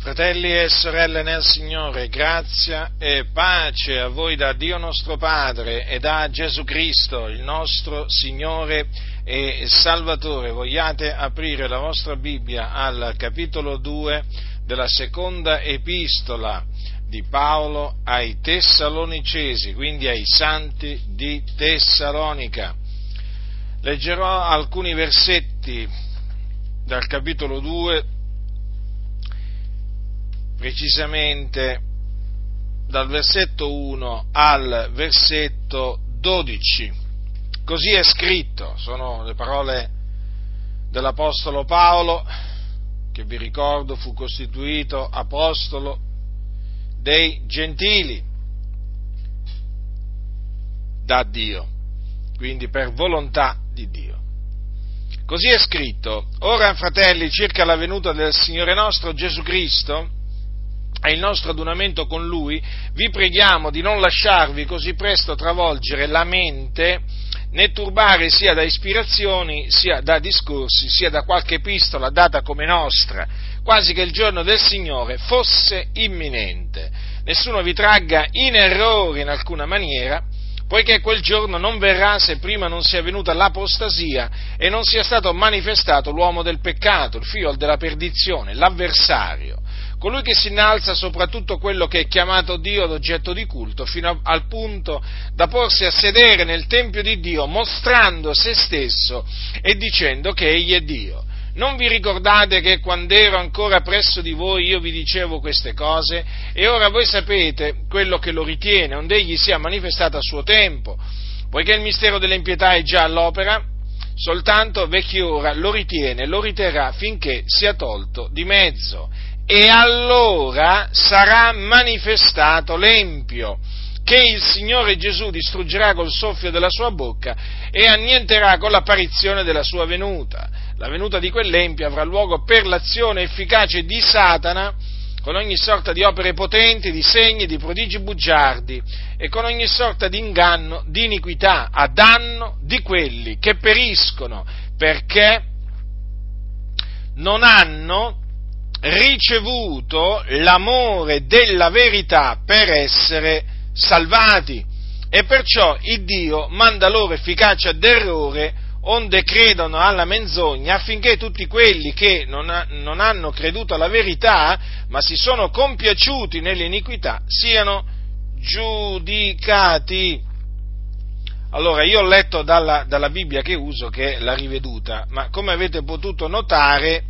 Fratelli e sorelle nel Signore, grazia e pace a voi da Dio nostro Padre e da Gesù Cristo, il nostro Signore e Salvatore. Vogliate aprire la vostra Bibbia al capitolo 2 della seconda epistola di Paolo ai Tessalonicesi, quindi ai santi di Tessalonica. Leggerò alcuni versetti dal capitolo 2 precisamente dal versetto 1 al versetto 12. Così è scritto, sono le parole dell'Apostolo Paolo, che vi ricordo fu costituito apostolo dei gentili da Dio, quindi per volontà di Dio. Così è scritto, ora fratelli, circa la venuta del Signore nostro Gesù Cristo, e il nostro adunamento con Lui, vi preghiamo di non lasciarvi così presto travolgere la mente né turbare sia da ispirazioni, sia da discorsi, sia da qualche epistola data come nostra, quasi che il giorno del Signore fosse imminente. Nessuno vi tragga in errore in alcuna maniera, poiché quel giorno non verrà se prima non sia venuta l'apostasia e non sia stato manifestato l'uomo del peccato, il figlio della perdizione, l'avversario colui che si innalza sopra tutto quello che è chiamato Dio ad oggetto di culto, fino al punto da porsi a sedere nel Tempio di Dio, mostrando se stesso e dicendo che egli è Dio. Non vi ricordate che quando ero ancora presso di voi io vi dicevo queste cose? E ora voi sapete quello che lo ritiene, onde egli sia manifestato a suo tempo, poiché il mistero dell'impietà è già all'opera, soltanto vecchio ora lo ritiene, lo riterrà finché sia tolto di mezzo e allora sarà manifestato l'empio che il Signore Gesù distruggerà col soffio della sua bocca e annienterà con l'apparizione della sua venuta. La venuta di quell'empio avrà luogo per l'azione efficace di Satana con ogni sorta di opere potenti, di segni, di prodigi bugiardi e con ogni sorta di inganno, di iniquità a danno di quelli che periscono perché non hanno ricevuto l'amore della verità per essere salvati e perciò il Dio manda loro efficacia d'errore onde credono alla menzogna affinché tutti quelli che non, ha, non hanno creduto alla verità ma si sono compiaciuti nell'iniquità siano giudicati. Allora, io ho letto dalla, dalla Bibbia che uso, che è la riveduta, ma come avete potuto notare,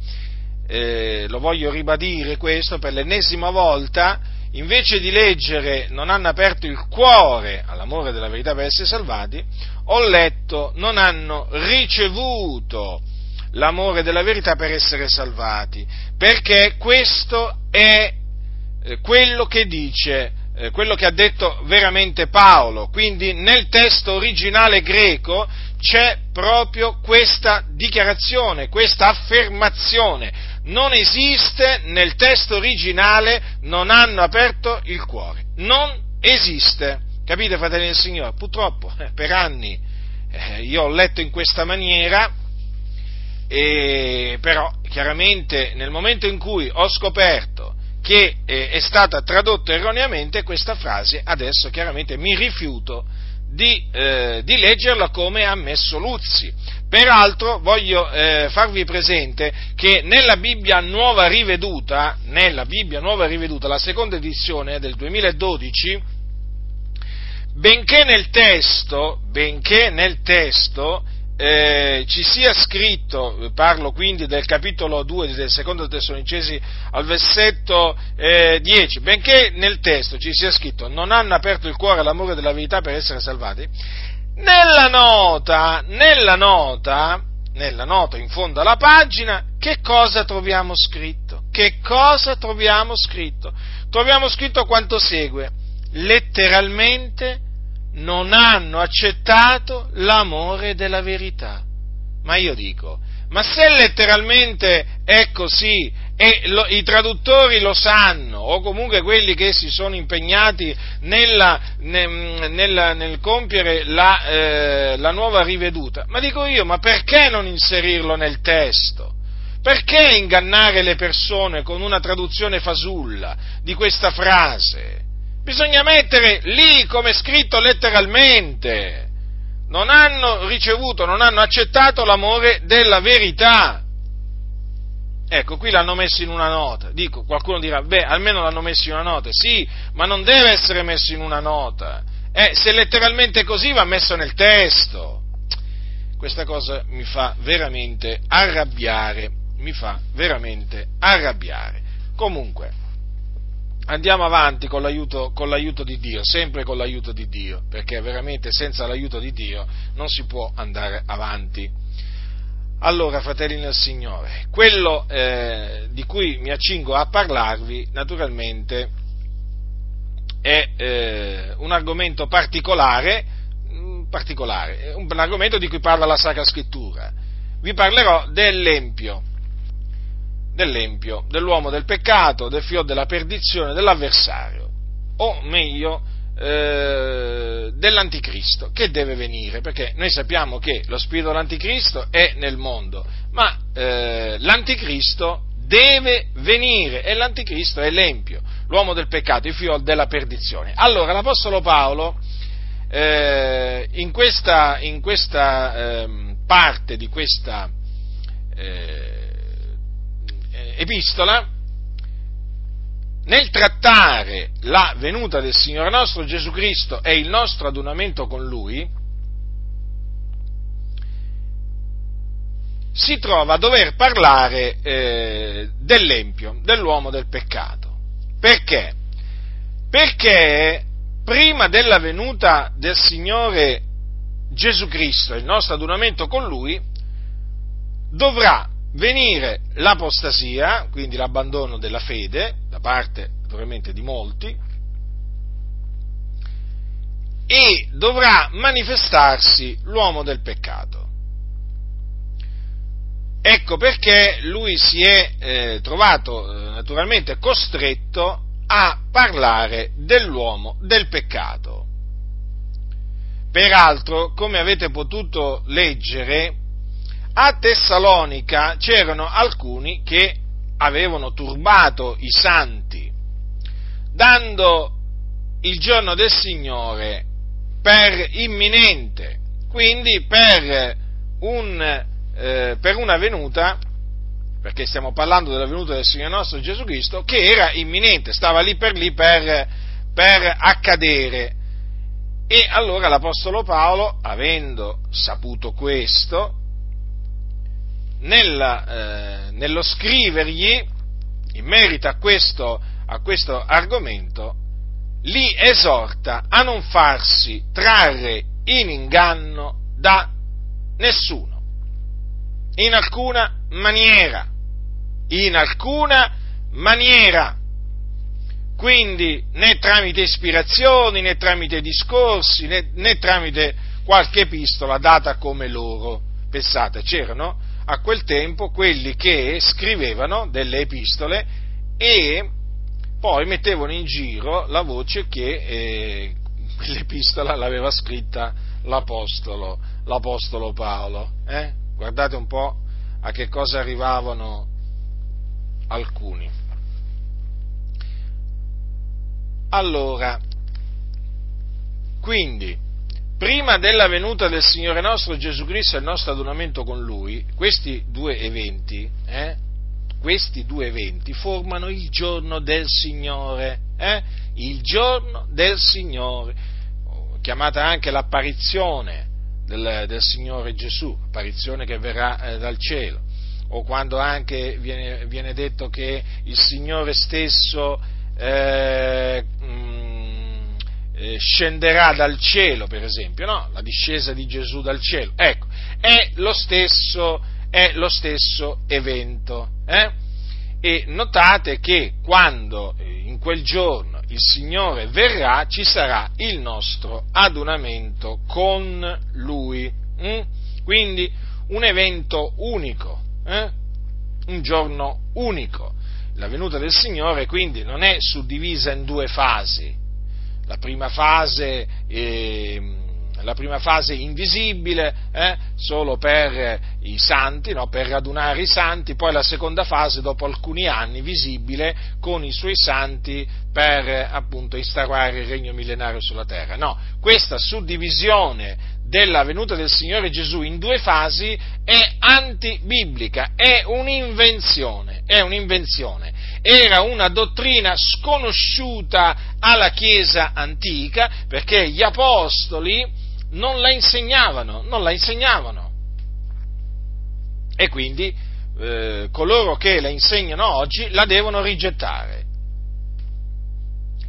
eh, lo voglio ribadire questo per l'ennesima volta, invece di leggere non hanno aperto il cuore all'amore della verità per essere salvati, ho letto non hanno ricevuto l'amore della verità per essere salvati, perché questo è eh, quello che dice, eh, quello che ha detto veramente Paolo, quindi nel testo originale greco c'è proprio questa dichiarazione, questa affermazione, non esiste nel testo originale, non hanno aperto il cuore. Non esiste. Capite, fratelli del Signore? Purtroppo, eh, per anni eh, io ho letto in questa maniera, e, però chiaramente nel momento in cui ho scoperto che eh, è stata tradotta erroneamente questa frase, adesso chiaramente mi rifiuto di, eh, di leggerla come ha messo Luzzi. Peraltro voglio eh, farvi presente che nella Bibbia Nuova Riveduta, nella Bibbia Nuova Riveduta, la seconda edizione del 2012, benché nel testo, benché nel testo eh, ci sia scritto, parlo quindi del capitolo 2 del secondo Tessalonicesi al versetto eh, 10, benché nel testo ci sia scritto non hanno aperto il cuore all'amore della verità per essere salvati, nella nota, nella nota, nella nota in fondo alla pagina, che cosa troviamo scritto? Che cosa troviamo scritto? Troviamo scritto quanto segue, letteralmente non hanno accettato l'amore della verità. Ma io dico, ma se letteralmente è così, e lo, i traduttori lo sanno, o comunque quelli che si sono impegnati nella, nel, nel, nel, compiere la, eh, la nuova riveduta, ma dico io, ma perché non inserirlo nel testo? Perché ingannare le persone con una traduzione fasulla di questa frase? Bisogna mettere lì come scritto letteralmente. Non hanno ricevuto, non hanno accettato l'amore della verità. Ecco, qui l'hanno messo in una nota. Dico, qualcuno dirà, beh, almeno l'hanno messo in una nota. Sì, ma non deve essere messo in una nota. Eh, se letteralmente così va messo nel testo. Questa cosa mi fa veramente arrabbiare, mi fa veramente arrabbiare. Comunque, andiamo avanti con l'aiuto, con l'aiuto, di Dio, sempre con l'aiuto di Dio, perché veramente senza l'aiuto di Dio non si può andare avanti. Allora, fratelli nel Signore, quello eh, di cui mi accingo a parlarvi, naturalmente, è eh, un argomento particolare, mm, particolare, un argomento di cui parla la Sacra Scrittura. Vi parlerò dell'empio, dell'empio, dell'uomo del peccato, del figlio della perdizione, dell'avversario, o meglio, eh, dell'anticristo che deve venire, perché noi sappiamo che lo spirito dell'anticristo è nel mondo, ma eh, l'anticristo deve venire e l'anticristo è l'empio, l'uomo del peccato, il figlio della perdizione. Allora l'Apostolo Paolo eh, in questa, in questa ehm, parte di questa eh, epistola nel trattare la venuta del Signore nostro Gesù Cristo e il nostro adunamento con Lui, si trova a dover parlare eh, dell'empio, dell'uomo del peccato. Perché? Perché prima della venuta del Signore Gesù Cristo e il nostro adunamento con Lui, dovrà venire l'apostasia, quindi l'abbandono della fede, da parte naturalmente di molti, e dovrà manifestarsi l'uomo del peccato. Ecco perché lui si è eh, trovato eh, naturalmente costretto a parlare dell'uomo del peccato. Peraltro, come avete potuto leggere, a Tessalonica c'erano alcuni che avevano turbato i santi, dando il giorno del Signore per imminente, quindi per, un, eh, per una venuta, perché stiamo parlando della venuta del Signore nostro Gesù Cristo, che era imminente, stava lì per lì per, per accadere. E allora l'Apostolo Paolo, avendo saputo questo, nella, eh, nello scrivergli in merito a questo, a questo argomento, li esorta a non farsi trarre in inganno da nessuno, in alcuna maniera, in alcuna maniera. Quindi né tramite ispirazioni, né tramite discorsi, né, né tramite qualche epistola data come loro. Pensate, c'erano a quel tempo quelli che scrivevano delle epistole e poi mettevano in giro la voce che eh, quell'epistola l'aveva scritta l'Apostolo, l'Apostolo Paolo. Eh? Guardate un po' a che cosa arrivavano alcuni. Allora, quindi, prima della venuta del Signore nostro Gesù Cristo e il nostro adunamento con Lui, questi due eventi, eh, questi due eventi formano il giorno del Signore, eh, il giorno del Signore, chiamata anche l'apparizione del, del Signore Gesù, apparizione che verrà eh, dal cielo, o quando anche viene, viene, detto che il Signore stesso eh, eh, scenderà dal cielo, per esempio, no? La discesa di Gesù dal cielo. Ecco, è lo stesso, è lo stesso evento. Eh? E notate che quando eh, in quel giorno il Signore verrà, ci sarà il nostro adunamento con Lui. Mm? Quindi un evento unico, eh? un giorno unico. La venuta del Signore quindi non è suddivisa in due fasi, la prima fase eh, la prima fase invisibile, eh, solo per i santi, no, per radunare i santi, poi la seconda fase dopo alcuni anni visibile con i suoi santi per appunto instaurare il regno millenario sulla terra. No, questa suddivisione della venuta del Signore Gesù in due fasi è antibiblica, è un'invenzione, è un'invenzione. Era una dottrina sconosciuta alla Chiesa antica perché gli apostoli non la insegnavano, non la insegnavano. E quindi eh, coloro che la insegnano oggi la devono rigettare.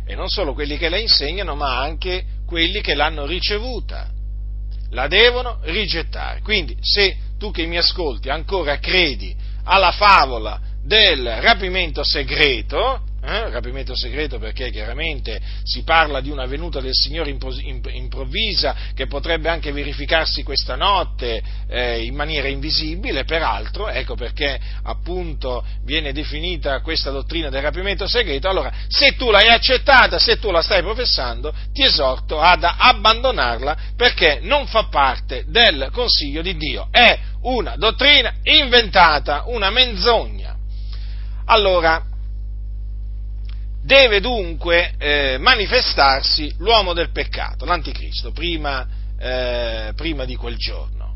E non solo quelli che la insegnano, ma anche quelli che l'hanno ricevuta. La devono rigettare. Quindi, se tu che mi ascolti ancora credi alla favola del rapimento segreto, eh, rapimento segreto perché chiaramente si parla di una venuta del Signore improvvisa che potrebbe anche verificarsi questa notte eh, in maniera invisibile, peraltro, ecco perché appunto viene definita questa dottrina del rapimento segreto, allora se tu l'hai accettata, se tu la stai professando, ti esorto ad abbandonarla perché non fa parte del consiglio di Dio, è una dottrina inventata, una menzogna. Allora, deve dunque eh, manifestarsi l'uomo del peccato, l'anticristo, prima, eh, prima di quel giorno.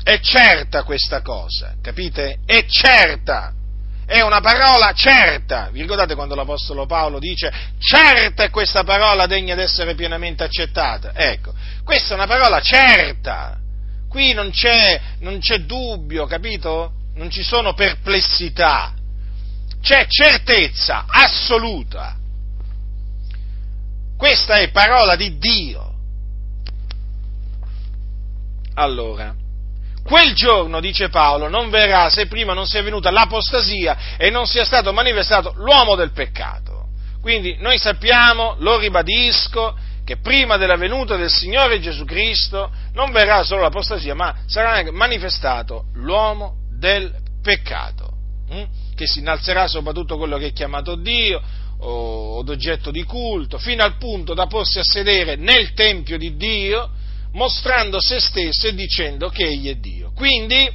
È certa questa cosa, capite? È certa è una parola certa. Vi ricordate quando l'Apostolo Paolo dice certa è questa parola degna di essere pienamente accettata? Ecco, questa è una parola certa. Qui non c'è, non c'è dubbio, capito? Non ci sono perplessità c'è certezza assoluta. Questa è parola di Dio. Allora, quel giorno, dice Paolo, non verrà se prima non sia venuta l'apostasia e non sia stato manifestato l'uomo del peccato. Quindi noi sappiamo, lo ribadisco, che prima della venuta del Signore Gesù Cristo non verrà solo l'apostasia, ma sarà manifestato l'uomo del peccato. Hm? Che si innalzerà soprattutto quello che è chiamato Dio o, d'oggetto di culto, fino al punto da porsi a sedere nel Tempio di Dio, mostrando se stesso e dicendo che egli è Dio. Quindi,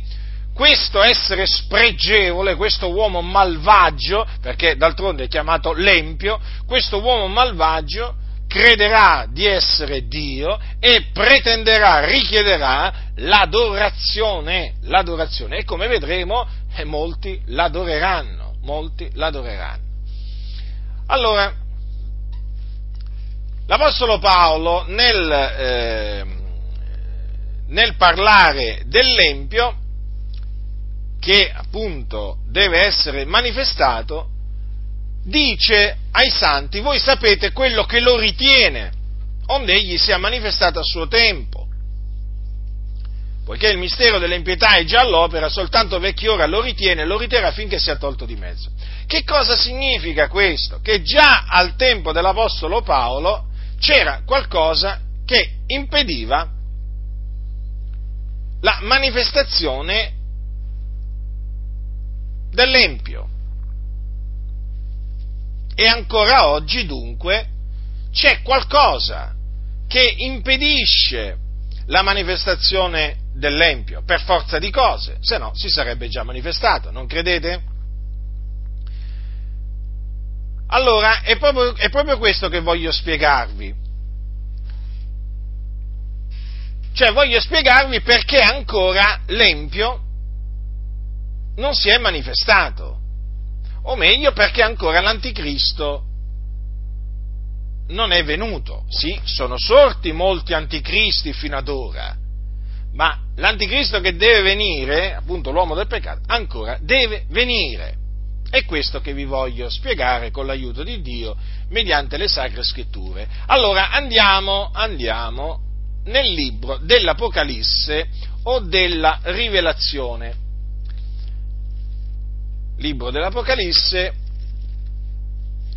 questo essere spregevole, questo uomo malvagio, perché d'altronde è chiamato l'empio, questo uomo malvagio crederà di essere Dio e pretenderà, richiederà l'adorazione, l'adorazione. E come vedremo, e molti l'adoreranno, molti l'adoreranno. Allora, l'Apostolo Paolo nel, eh, nel parlare dell'Empio, che appunto deve essere manifestato, dice ai santi, voi sapete quello che lo ritiene, onde egli sia manifestato a suo tempo poiché il mistero dell'impietà è già all'opera, soltanto vecchio ora lo ritiene e lo riterrà finché sia tolto di mezzo. Che cosa significa questo? Che già al tempo dell'Apostolo Paolo c'era qualcosa che impediva la manifestazione dell'Empio. E ancora oggi dunque c'è qualcosa che impedisce la manifestazione dell'Empio, per forza di cose, se no si sarebbe già manifestato, non credete? Allora, è proprio, è proprio questo che voglio spiegarvi. Cioè, voglio spiegarvi perché ancora l'Empio non si è manifestato. O meglio, perché ancora l'Anticristo non è venuto. Sì, sono sorti molti anticristi fino ad ora, ma l'anticristo che deve venire, appunto l'uomo del peccato, ancora deve venire. È questo che vi voglio spiegare con l'aiuto di Dio mediante le sacre scritture. Allora andiamo, andiamo nel libro dell'Apocalisse o della Rivelazione. Libro dell'Apocalisse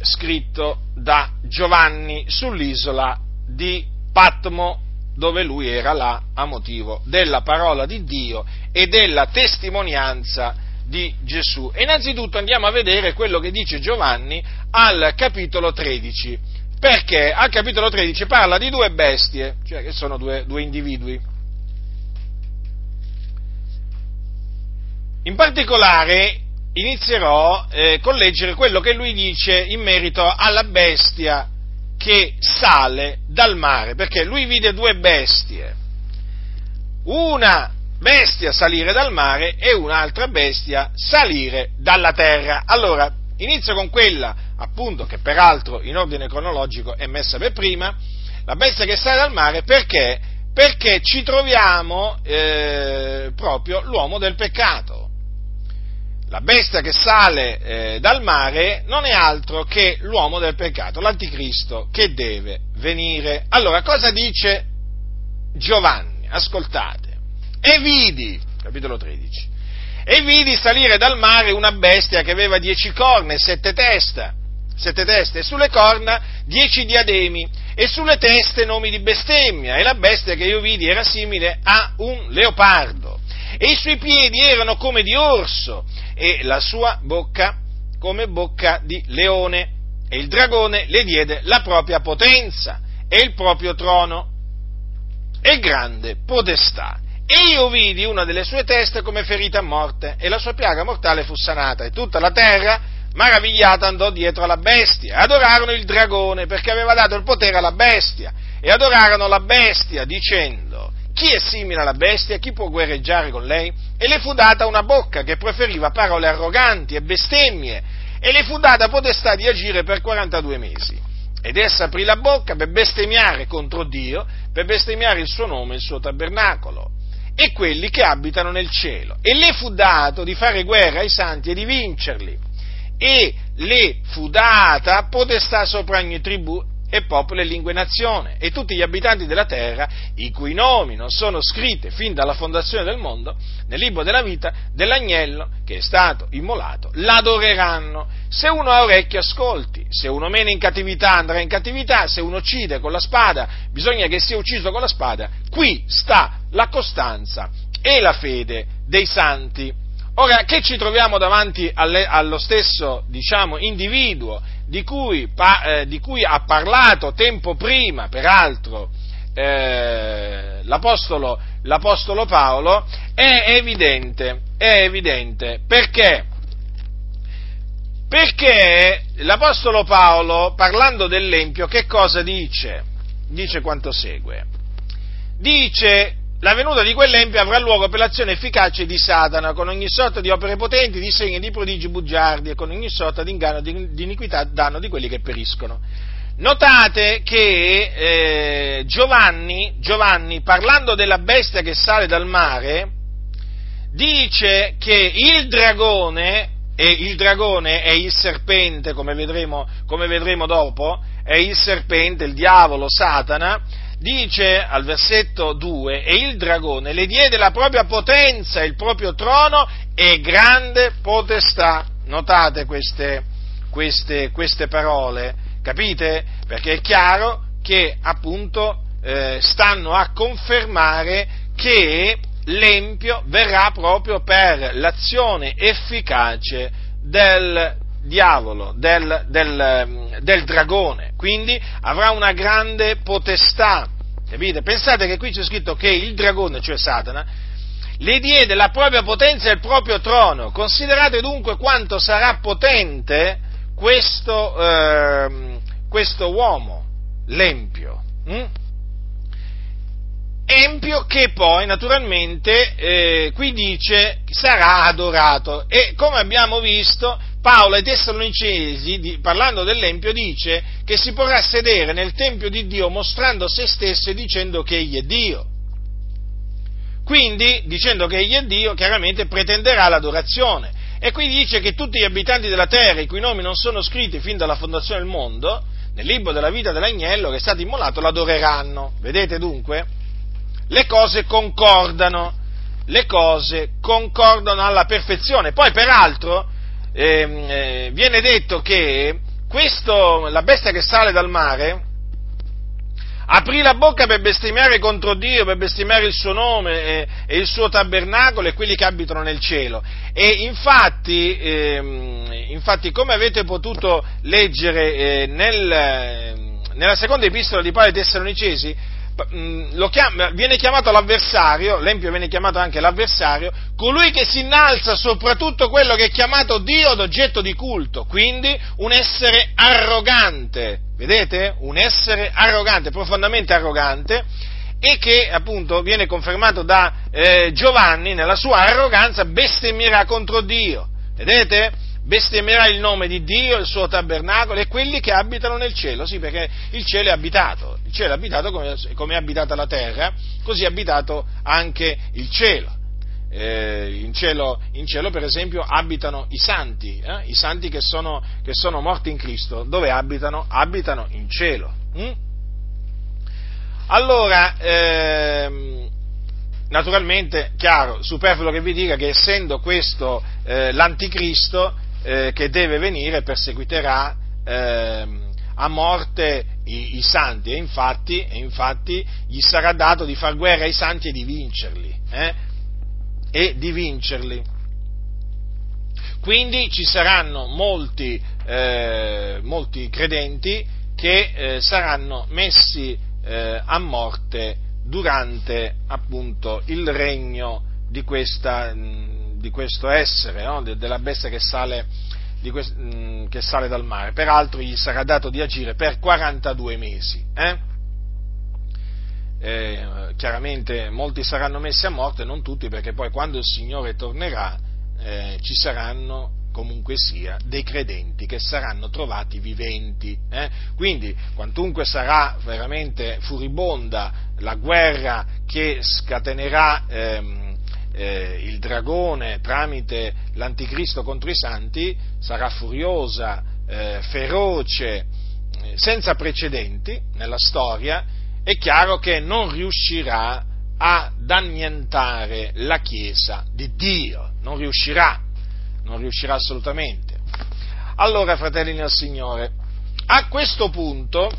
scritto da Giovanni sull'isola di Patmo dove lui era là a motivo della parola di Dio e della testimonianza di Gesù. E innanzitutto andiamo a vedere quello che dice Giovanni al capitolo 13. Perché al capitolo 13 parla di due bestie, cioè che sono due, due individui. In particolare inizierò eh, con leggere quello che lui dice in merito alla bestia che sale dal mare, perché lui vide due bestie, una bestia salire dal mare e un'altra bestia salire dalla terra. Allora, inizio con quella, appunto, che peraltro in ordine cronologico è messa per prima, la bestia che sale dal mare perché? Perché ci troviamo eh, proprio l'uomo del peccato la bestia che sale eh, dal mare non è altro che l'uomo del peccato, l'anticristo che deve venire. Allora, cosa dice Giovanni? Ascoltate. E vidi, capitolo 13, e vidi salire dal mare una bestia che aveva dieci corna e sette teste, sette teste, e sulle corna dieci diademi, e sulle teste nomi di bestemmia, e la bestia che io vidi era simile a un leopardo, e i suoi piedi erano come di orso, e la sua bocca come bocca di leone. E il dragone le diede la propria potenza e il proprio trono e grande potestà. E io vidi una delle sue teste come ferita a morte, e la sua piaga mortale fu sanata, e tutta la terra, maravigliata, andò dietro alla bestia. Adorarono il dragone, perché aveva dato il potere alla bestia, e adorarono la bestia, dicendo, chi è simile alla bestia? Chi può guerreggiare con lei? E le fu data una bocca che preferiva parole arroganti e bestemmie, e le fu data potestà di agire per 42 mesi. Ed essa aprì la bocca per bestemmiare contro Dio, per bestemmiare il suo nome e il suo tabernacolo, e quelli che abitano nel cielo. E le fu dato di fare guerra ai santi e di vincerli. E le fu data potestà sopra ogni tribù e popolo e lingua e nazione, e tutti gli abitanti della terra, i cui nomi non sono scritti fin dalla fondazione del mondo, nel libro della vita dell'agnello che è stato immolato, l'adoreranno. Se uno ha orecchi ascolti, se uno mena in cattività andrà in cattività, se uno uccide con la spada bisogna che sia ucciso con la spada. Qui sta la costanza e la fede dei santi. Ora, che ci troviamo davanti alle, allo stesso, diciamo, individuo di cui, eh, di cui, ha parlato tempo prima, peraltro, eh, l'apostolo, l'apostolo, Paolo, è evidente, è evidente, perché? Perché l'Apostolo Paolo, parlando dell'Empio, che cosa dice? Dice quanto segue. Dice la venuta di quell'empio avrà luogo per l'azione efficace di Satana, con ogni sorta di opere potenti, di segni, di prodigi bugiardi e con ogni sorta di inganno, di, di iniquità, danno di quelli che periscono. Notate che eh, Giovanni, Giovanni, parlando della bestia che sale dal mare, dice che il dragone, e il dragone è il serpente, come vedremo, come vedremo dopo, è il serpente, il diavolo, Satana, dice al versetto 2, e il dragone le diede la propria potenza, il proprio trono e grande potestà. Notate queste, queste, queste parole, capite? Perché è chiaro che appunto eh, stanno a confermare che l'empio verrà proprio per l'azione efficace del diavolo, del, del, del, dragone, quindi avrà una grande potestà. Capite? Pensate che qui c'è scritto che il dragone, cioè Satana, le diede la propria potenza e il proprio trono. Considerate dunque quanto sarà potente questo, eh, questo uomo, l'empio. Hm? Empio che poi naturalmente eh, qui dice sarà adorato e come abbiamo visto Paolo ai Tessalonicesi, parlando dell'Empio, dice che si potrà sedere nel Tempio di Dio mostrando se stesso e dicendo che egli è Dio. Quindi, dicendo che egli è Dio, chiaramente pretenderà l'adorazione. E qui dice che tutti gli abitanti della terra, i cui nomi non sono scritti fin dalla fondazione del mondo, nel libro della vita dell'agnello che è stato immolato, l'adoreranno. Vedete dunque? Le cose concordano, le cose concordano alla perfezione. Poi, peraltro, eh, viene detto che questo, la bestia che sale dal mare aprì la bocca per bestemmiare contro Dio, per bestemmiare il suo nome e, e, il suo tabernacolo e quelli che abitano nel cielo. E infatti, ehm, infatti come avete potuto leggere eh, nel, nella seconda epistola di Paolo ai Tessalonicesi chiama, viene chiamato l'avversario, l'empio viene chiamato anche l'avversario, colui che si innalza soprattutto quello che è chiamato Dio d'oggetto di culto, quindi un essere arrogante, vedete? Un essere arrogante, profondamente arrogante, e che appunto viene confermato da eh, Giovanni nella sua arroganza bestemmierà contro Dio. Vedete? Bestemmierà il nome di Dio, il suo tabernacolo e quelli che abitano nel cielo, sì, perché il cielo è abitato, il cielo è abitato come, come è abitata la terra, così è abitato anche il cielo. Eh, in, cielo, in, cielo, per esempio, abitano i santi, eh? i santi che sono, che sono, morti in Cristo. Dove abitano? Abitano in cielo. Hm? Allora, ehm, naturalmente, chiaro, superfluo che vi dica che essendo questo eh, l'anticristo eh, che deve venire, perseguiterà eh, a morte i, i santi e infatti, e infatti, gli sarà dato di far guerra ai santi e di vincerli. Eh? E di vincerli. Quindi ci saranno molti, eh, molti credenti che eh, saranno messi eh, a morte durante appunto il regno di, questa, di questo essere, no? de, della bestia che sale, quest, che sale, dal mare. Peraltro gli sarà dato di agire per 42 mesi. Eh? Eh, chiaramente molti saranno messi a morte, non tutti, perché poi quando il Signore tornerà eh, ci saranno comunque sia, dei credenti che saranno trovati viventi. Eh? Quindi, quantunque sarà veramente furibonda la guerra che scatenerà ehm, eh, il dragone tramite l'anticristo contro i santi, sarà furiosa, eh, feroce, senza precedenti nella storia, è chiaro che non riuscirà ad annientare la Chiesa di Dio, non riuscirà non riuscirà assolutamente. Allora, fratelli nel Signore, a questo punto,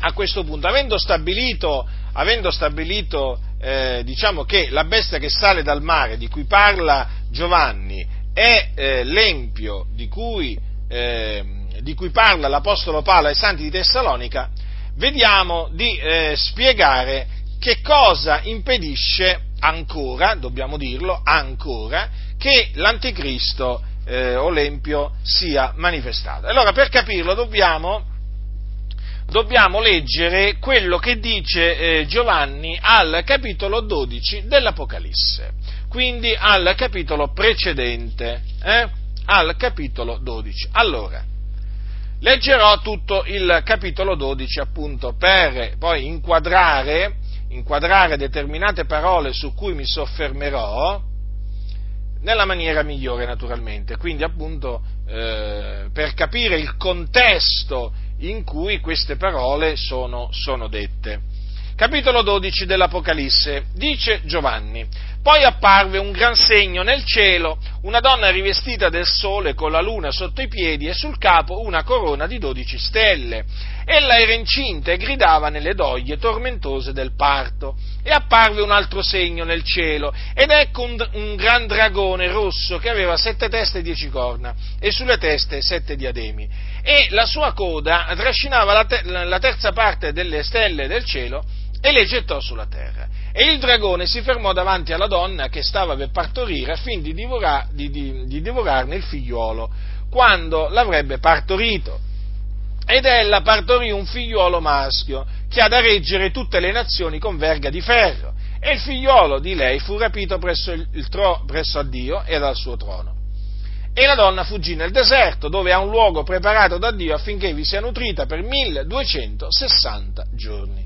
a questo punto avendo stabilito, avendo stabilito eh, diciamo che la bestia che sale dal mare, di cui parla Giovanni, è eh, l'empio di cui, eh, di cui, parla l'Apostolo Paolo ai Santi di Tessalonica, vediamo di eh, spiegare che cosa impedisce ancora, dobbiamo dirlo, ancora, che l'anticristo eh, o l'empio sia manifestato. Allora, per capirlo dobbiamo, dobbiamo leggere quello che dice eh, Giovanni al capitolo 12 dell'Apocalisse, quindi al capitolo precedente, eh? al capitolo 12. Allora, leggerò tutto il capitolo 12 appunto per poi inquadrare, inquadrare determinate parole su cui mi soffermerò, nella maniera migliore naturalmente, quindi appunto eh, per capire il contesto in cui queste parole sono, sono dette. Capitolo 12 dell'Apocalisse, dice Giovanni, poi apparve un gran segno nel cielo, una donna rivestita del sole con la luna sotto i piedi e sul capo una corona di dodici stelle. Ella era incinta e gridava nelle doglie tormentose del parto. E apparve un altro segno nel cielo, ed ecco un, un gran dragone rosso che aveva sette teste e dieci corna, e sulle teste sette diademi. E la sua coda trascinava la, te- la terza parte delle stelle del cielo e le gettò sulla terra. E il dragone si fermò davanti alla donna che stava per partorire affin di, divora, di, di, di divorarne il figliuolo quando l'avrebbe partorito. Ed ella partorì un figliuolo maschio che ha da reggere tutte le nazioni con verga di ferro. E il figliuolo di lei fu rapito presso, il, tro, presso a Dio e dal suo trono. E la donna fuggì nel deserto, dove ha un luogo preparato da Dio affinché vi sia nutrita per 1260 giorni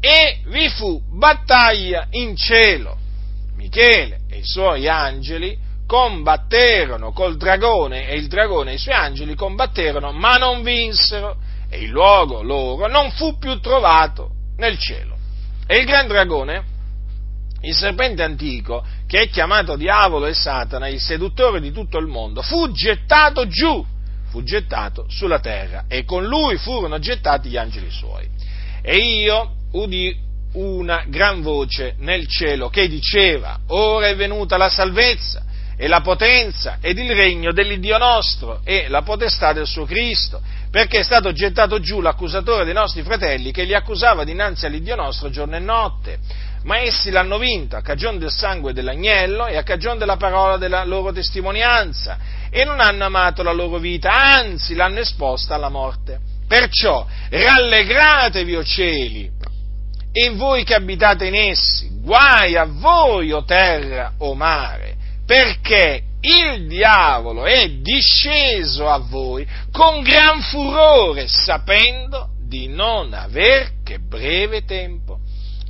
e vi fu battaglia in cielo. Michele e i suoi angeli combatterono col dragone e il dragone e i suoi angeli combatterono, ma non vinsero e il luogo loro non fu più trovato nel cielo. E il gran dragone, il serpente antico, che è chiamato diavolo e Satana, il seduttore di tutto il mondo, fu gettato giù, fu gettato sulla terra e con lui furono gettati gli angeli suoi. E io udì una gran voce nel cielo che diceva, ora è venuta la salvezza e la potenza ed il regno dell'Iddio nostro e la potestà del suo Cristo, perché è stato gettato giù l'accusatore dei nostri fratelli che li accusava dinanzi all'Iddio nostro giorno e notte. Ma essi l'hanno vinto a cagione del sangue dell'agnello e a cagione della parola della loro testimonianza e non hanno amato la loro vita, anzi l'hanno esposta alla morte. Perciò rallegratevi, o cieli, e voi che abitate in essi, guai a voi, o terra, o mare, perché il diavolo è disceso a voi con gran furore, sapendo di non aver che breve tempo.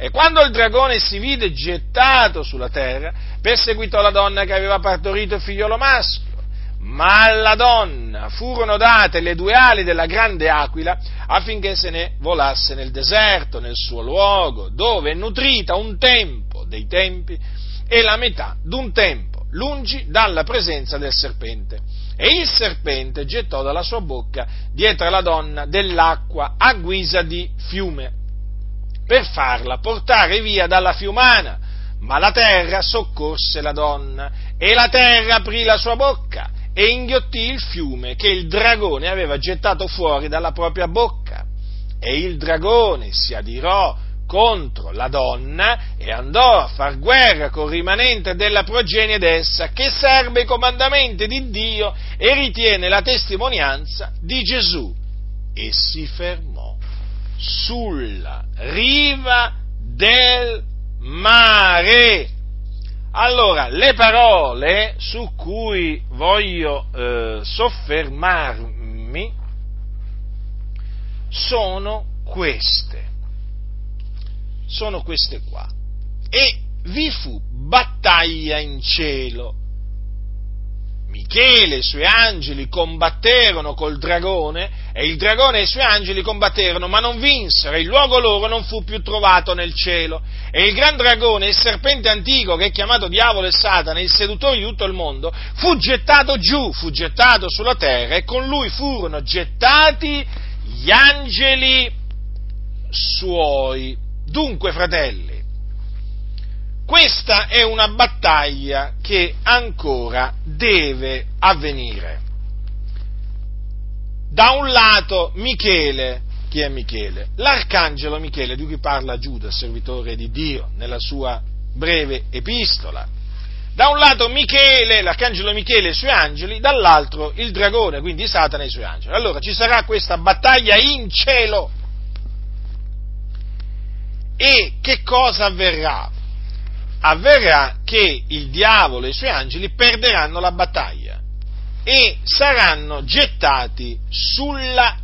E quando il dragone si vide gettato sulla terra, perseguitò la donna che aveva partorito il figliolo maschio ma alla donna furono date le due ali della grande aquila affinché se ne volasse nel deserto, nel suo luogo, dove è nutrita un tempo dei tempi e la metà d'un tempo, lungi dalla presenza del serpente. E il serpente gettò dalla sua bocca dietro alla donna dell'acqua a guisa di fiume, per farla portare via dalla fiumana. Ma la terra soccorse la donna e la terra aprì la sua bocca e inghiottì il fiume che il dragone aveva gettato fuori dalla propria bocca. E il dragone si adirò contro la donna e andò a far guerra col rimanente della progenie d'essa che serve i comandamenti di Dio e ritiene la testimonianza di Gesù. E si fermò sulla riva del mare. Allora, le parole su cui voglio eh, soffermarmi sono queste, sono queste qua. E vi fu battaglia in cielo Michele e i suoi angeli combatterono col dragone e il dragone e i suoi angeli combatterono, ma non vinsero, il luogo loro non fu più trovato nel cielo. E il gran dragone, il serpente antico che è chiamato diavolo e Satana, il seduttore di tutto il mondo, fu gettato giù, fu gettato sulla terra e con lui furono gettati gli angeli suoi. Dunque, fratelli, questa è una battaglia che ancora deve avvenire. Da un lato Michele, chi è Michele? L'arcangelo Michele di cui parla Giuda, servitore di Dio, nella sua breve epistola. Da un lato Michele, l'arcangelo Michele e i suoi angeli, dall'altro il dragone, quindi Satana e i suoi angeli. Allora ci sarà questa battaglia in cielo. E che cosa avverrà? Avverrà che il diavolo e i suoi angeli perderanno la battaglia e saranno gettati sulla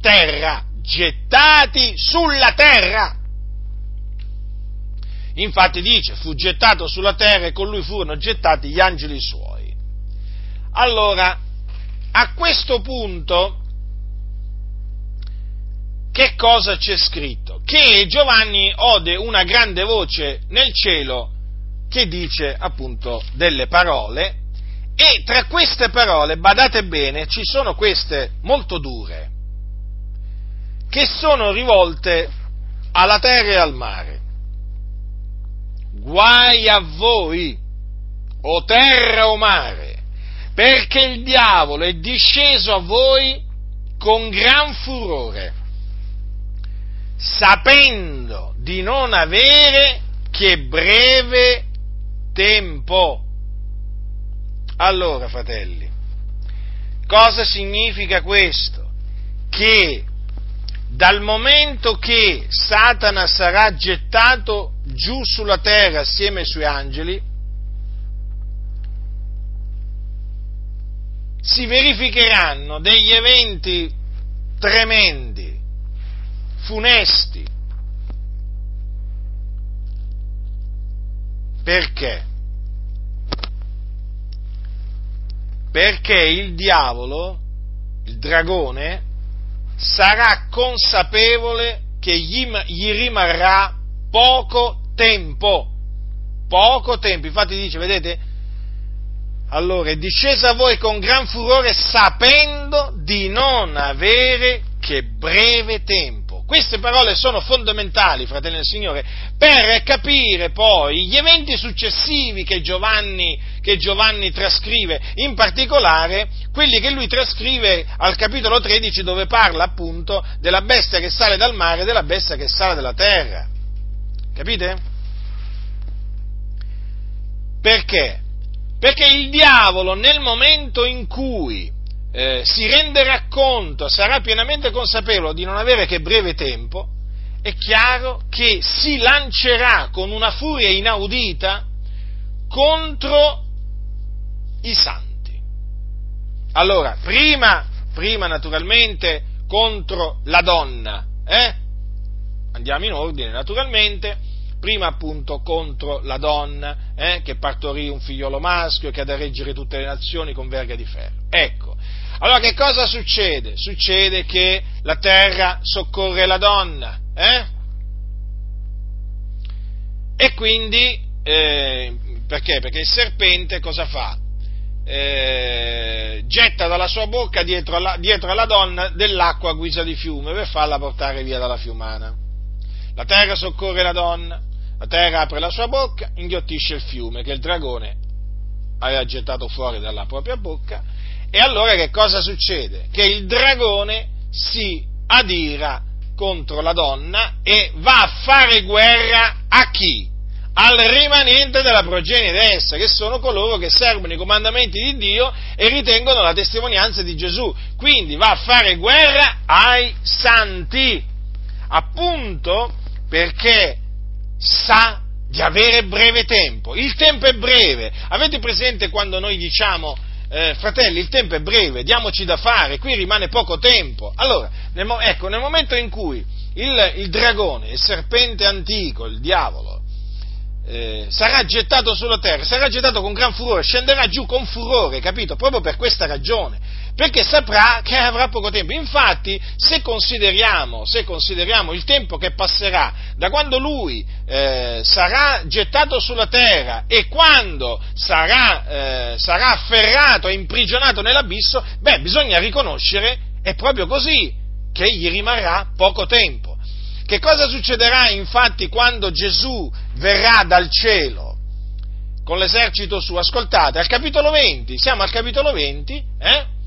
terra, gettati sulla terra. Infatti dice, fu gettato sulla terra e con lui furono gettati gli angeli suoi. Allora, a questo punto, che cosa c'è scritto? Che Giovanni ode una grande voce nel cielo che dice appunto delle parole e tra queste parole, badate bene, ci sono queste molto dure, che sono rivolte alla terra e al mare. Guai a voi, o terra o mare, perché il diavolo è disceso a voi con gran furore, sapendo di non avere che breve tempo. Allora, fratelli, cosa significa questo? Che dal momento che Satana sarà gettato giù sulla terra assieme ai suoi angeli, si verificheranno degli eventi tremendi, funesti, Perché? Perché il diavolo, il dragone, sarà consapevole che gli, gli rimarrà poco tempo. Poco tempo. Infatti dice, vedete, allora è discesa a voi con gran furore sapendo di non avere che breve tempo. Queste parole sono fondamentali, fratelli del Signore, per capire poi gli eventi successivi che Giovanni, che Giovanni trascrive, in particolare quelli che lui trascrive al capitolo 13 dove parla appunto della bestia che sale dal mare e della bestia che sale dalla terra. Capite? Perché? Perché il diavolo nel momento in cui eh, si renderà conto, sarà pienamente consapevole di non avere che breve tempo, è chiaro che si lancerà con una furia inaudita contro i santi. Allora, prima, prima naturalmente contro la donna, eh? Andiamo in ordine, naturalmente, prima appunto contro la donna eh, che partorì un figliolo maschio che ha da reggere tutte le nazioni con verga di ferro. Ecco, allora che cosa succede? Succede che la terra soccorre la donna, eh? E quindi, eh, perché? Perché il serpente cosa fa? Eh, getta dalla sua bocca dietro alla, dietro alla donna dell'acqua a guisa di fiume per farla portare via dalla fiumana. La terra soccorre la donna, la terra apre la sua bocca, inghiottisce il fiume che il dragone aveva gettato fuori dalla propria bocca e allora che cosa succede? Che il dragone si adira contro la donna e va a fare guerra a chi? Al rimanente della progenie d'essa, che sono coloro che servono i comandamenti di Dio e ritengono la testimonianza di Gesù. Quindi va a fare guerra ai santi, appunto perché sa di avere breve tempo. Il tempo è breve. Avete presente quando noi diciamo eh, fratelli, il tempo è breve, diamoci da fare, qui rimane poco tempo. Allora, nel, ecco, nel momento in cui il, il, dragone, il serpente antico, il diavolo, eh, sarà gettato sulla terra, sarà gettato con gran furore, scenderà giù con furore, capito? Proprio per questa ragione perché saprà che avrà poco tempo. Infatti, se consideriamo, se consideriamo il tempo che passerà da quando lui eh, sarà gettato sulla terra e quando sarà, eh, sarà afferrato e imprigionato nell'abisso, beh, bisogna riconoscere, è proprio così, che gli rimarrà poco tempo. Che cosa succederà infatti quando Gesù verrà dal cielo? con l'esercito suo. Ascoltate, al capitolo 20, siamo al capitolo 20, eh?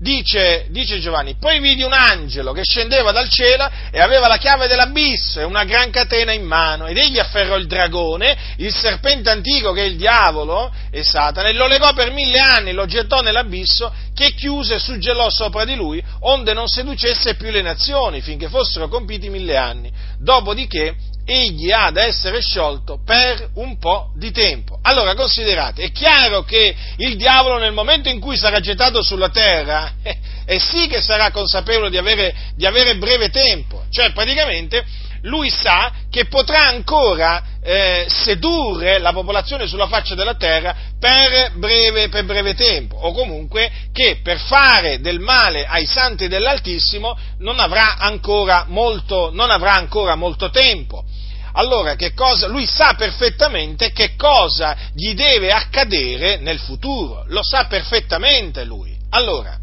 Dice, dice, Giovanni, poi vidi un angelo che scendeva dal cielo e aveva la chiave dell'abisso e una gran catena in mano ed egli afferrò il dragone, il serpente antico che è il diavolo e Satana e lo legò per mille anni, lo gettò nell'abisso che chiuse e suggellò sopra di lui onde non seducesse più le nazioni finché fossero compiti mille anni. Dopodiché egli ha da essere sciolto per un po' di tempo. Allora considerate, è chiaro che il diavolo nel momento in cui sarà gettato sulla terra, eh, è sì che sarà consapevole di avere, di avere breve tempo, cioè praticamente lui sa che potrà ancora eh, sedurre la popolazione sulla faccia della terra per breve, per breve, tempo, o comunque che per fare del male ai santi dell'Altissimo non avrà ancora molto, avrà ancora molto tempo allora cosa, lui sa perfettamente che cosa gli deve accadere nel futuro, lo sa perfettamente lui. Allora,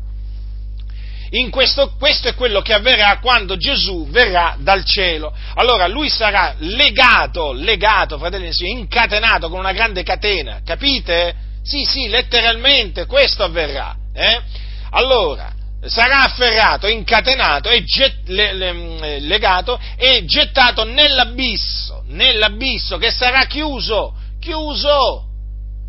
questo, questo è quello che avverrà quando Gesù verrà dal cielo. Allora lui sarà legato, legato, fratelli e incatenato con una grande catena, capite? Sì, sì, letteralmente questo avverrà. Eh? Allora, sarà afferrato, incatenato e get, le, le, mm, legato e gettato nell'abisso, nell'abisso che sarà chiuso, chiuso.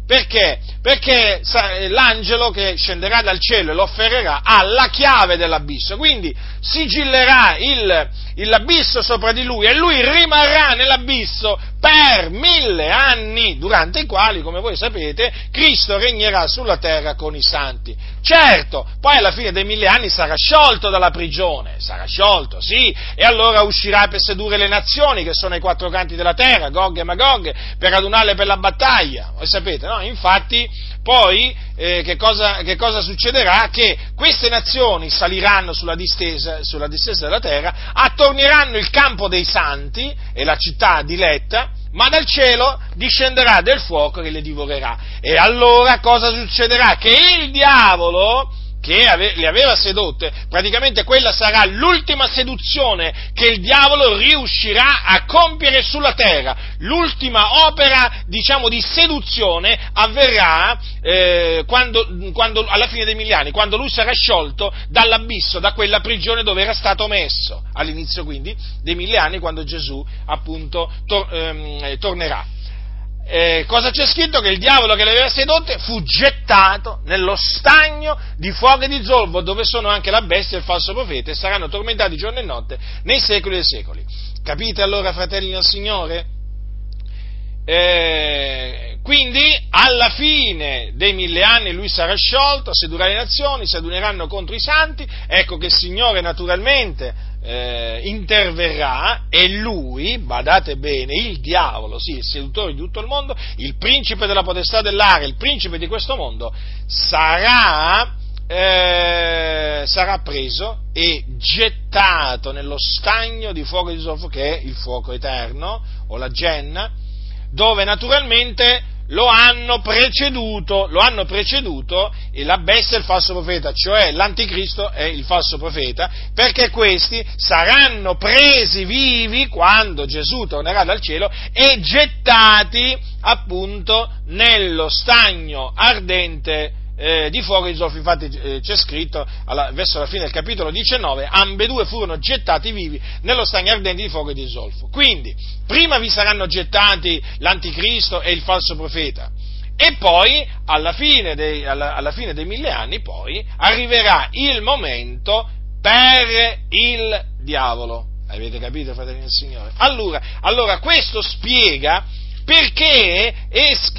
Perché? Perché l'angelo che scenderà dal cielo e lo afferrerà ha la chiave dell'abisso, quindi sigillerà il, l'abisso sopra di lui e lui rimarrà nell'abisso per mille anni, durante i quali, come voi sapete, Cristo regnerà sulla terra con i santi. Certo, poi alla fine dei mille anni sarà sciolto dalla prigione, sarà sciolto, sì, e allora uscirà per sedurre le nazioni che sono ai quattro canti della terra, Gog e Magog, per adunarle per la battaglia. Voi sapete, no? Infatti, poi eh, che, cosa, che, cosa, succederà? Che queste nazioni saliranno sulla distesa, sulla distesa della terra, attornieranno il campo dei santi e la città diletta, ma dal cielo discenderà del fuoco che le divorerà. E allora cosa succederà? Che il diavolo che le aveva sedotte, praticamente quella sarà l'ultima seduzione che il diavolo riuscirà a compiere sulla terra. L'ultima opera, diciamo, di seduzione avverrà eh, quando, quando, alla fine dei mille anni, quando lui sarà sciolto dall'abisso, da quella prigione dove era stato messo, all'inizio quindi dei mille anni, quando Gesù appunto tor- ehm, tornerà eh, cosa c'è scritto? Che il diavolo che le aveva sedotte fu gettato nello stagno di fuoco e di zolfo, dove sono anche la bestia e il falso profeta, e saranno tormentati giorno e notte nei secoli dei secoli. Capite allora, fratelli del Signore? Eh, quindi alla fine dei mille anni lui sarà sciolto, sedurà le nazioni, si aduneranno contro i santi, ecco che il Signore naturalmente eh, interverrà e lui, badate bene, il diavolo, sì, il sedutore di tutto il mondo, il principe della potestà dell'aria, il principe di questo mondo, sarà, eh, sarà preso e gettato nello stagno di fuoco di zolfo che è il fuoco eterno o la genna, dove naturalmente lo hanno preceduto, lo hanno preceduto la bestia e il falso profeta, cioè l'anticristo e il falso profeta, perché questi saranno presi vivi quando Gesù tornerà dal cielo e gettati appunto nello stagno ardente eh, di fuoco di zolfo, infatti eh, c'è scritto alla, verso la fine del capitolo 19, ambedue furono gettati vivi nello stagno ardente di fuoco e di zolfo. Quindi, prima vi saranno gettati l'anticristo e il falso profeta, e poi, alla fine, dei, alla, alla fine dei mille anni, poi, arriverà il momento per il diavolo. Avete capito, fratelli del Signore? Allora, allora questo spiega perché,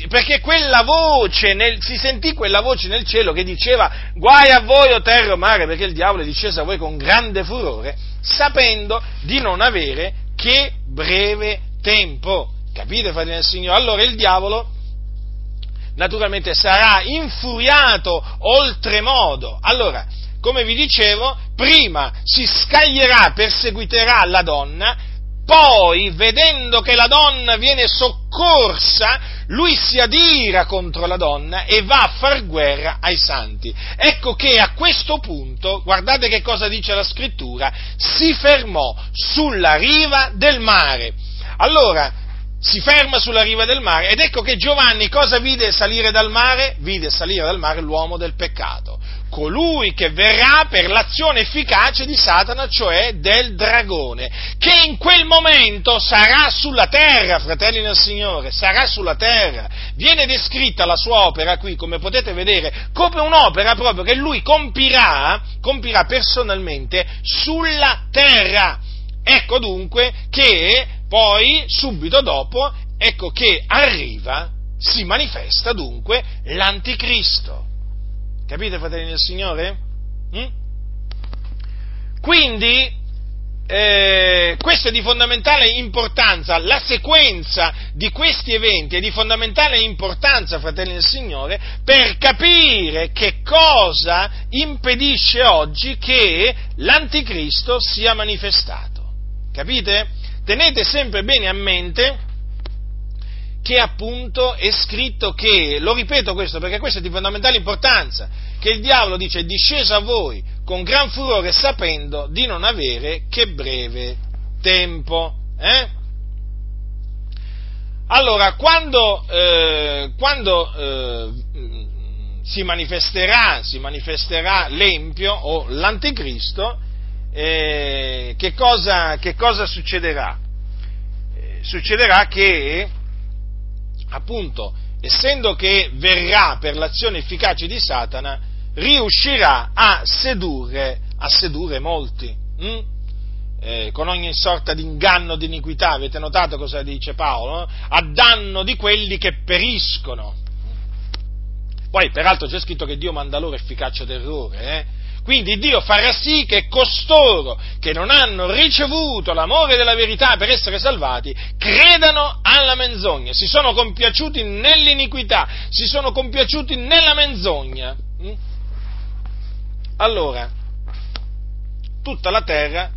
perché quella voce, nel, si sentì quella voce nel cielo che diceva guai a voi o terra o mare, perché il diavolo è disceso a voi con grande furore, sapendo di non avere che breve tempo. Capite, fratelli del Signore? Allora il diavolo naturalmente sarà infuriato oltremodo. Allora, come vi dicevo, prima si scaglierà, perseguiterà la donna, poi, vedendo che la donna viene soccorsa, lui si adira contro la donna e va a far guerra ai santi. Ecco che a questo punto, guardate che cosa dice la scrittura, si fermò sulla riva del mare. Allora, si ferma sulla riva del mare ed ecco che Giovanni cosa vide salire dal mare? Vide salire dal mare l'uomo del peccato colui che verrà per l'azione efficace di Satana, cioè del dragone, che in quel momento sarà sulla terra, fratelli del Signore, sarà sulla terra. Viene descritta la sua opera qui, come potete vedere, come un'opera proprio che lui compirà, compirà personalmente sulla terra. Ecco dunque che poi, subito dopo, ecco che arriva, si manifesta dunque l'anticristo. Capite, fratelli del Signore? Mm? Quindi, eh, questo è di fondamentale importanza, la sequenza di questi eventi è di fondamentale importanza, fratelli del Signore, per capire che cosa impedisce oggi che l'anticristo sia manifestato. Capite? Tenete sempre bene a mente che appunto è scritto che, lo ripeto questo perché questo è di fondamentale importanza, che il diavolo dice è disceso a voi con gran furore sapendo di non avere che breve tempo. Eh? Allora, quando, eh, quando eh, si, manifesterà, si, manifesterà, l'Empio o l'Anticristo, eh, che cosa, che, cosa, succederà? Eh, succederà che appunto, essendo che verrà per l'azione efficace di Satana, riuscirà a sedurre, a sedurre molti, hm? eh, con ogni sorta di inganno di iniquità, avete notato cosa dice Paolo? A danno di quelli che periscono. Poi, peraltro, c'è scritto che Dio manda loro efficacia terrore, eh? Quindi Dio farà sì che costoro che non hanno ricevuto l'amore della verità per essere salvati, credano alla menzogna, si sono compiaciuti nell'iniquità, si sono compiaciuti nella menzogna. Mm? Allora, tutta la terra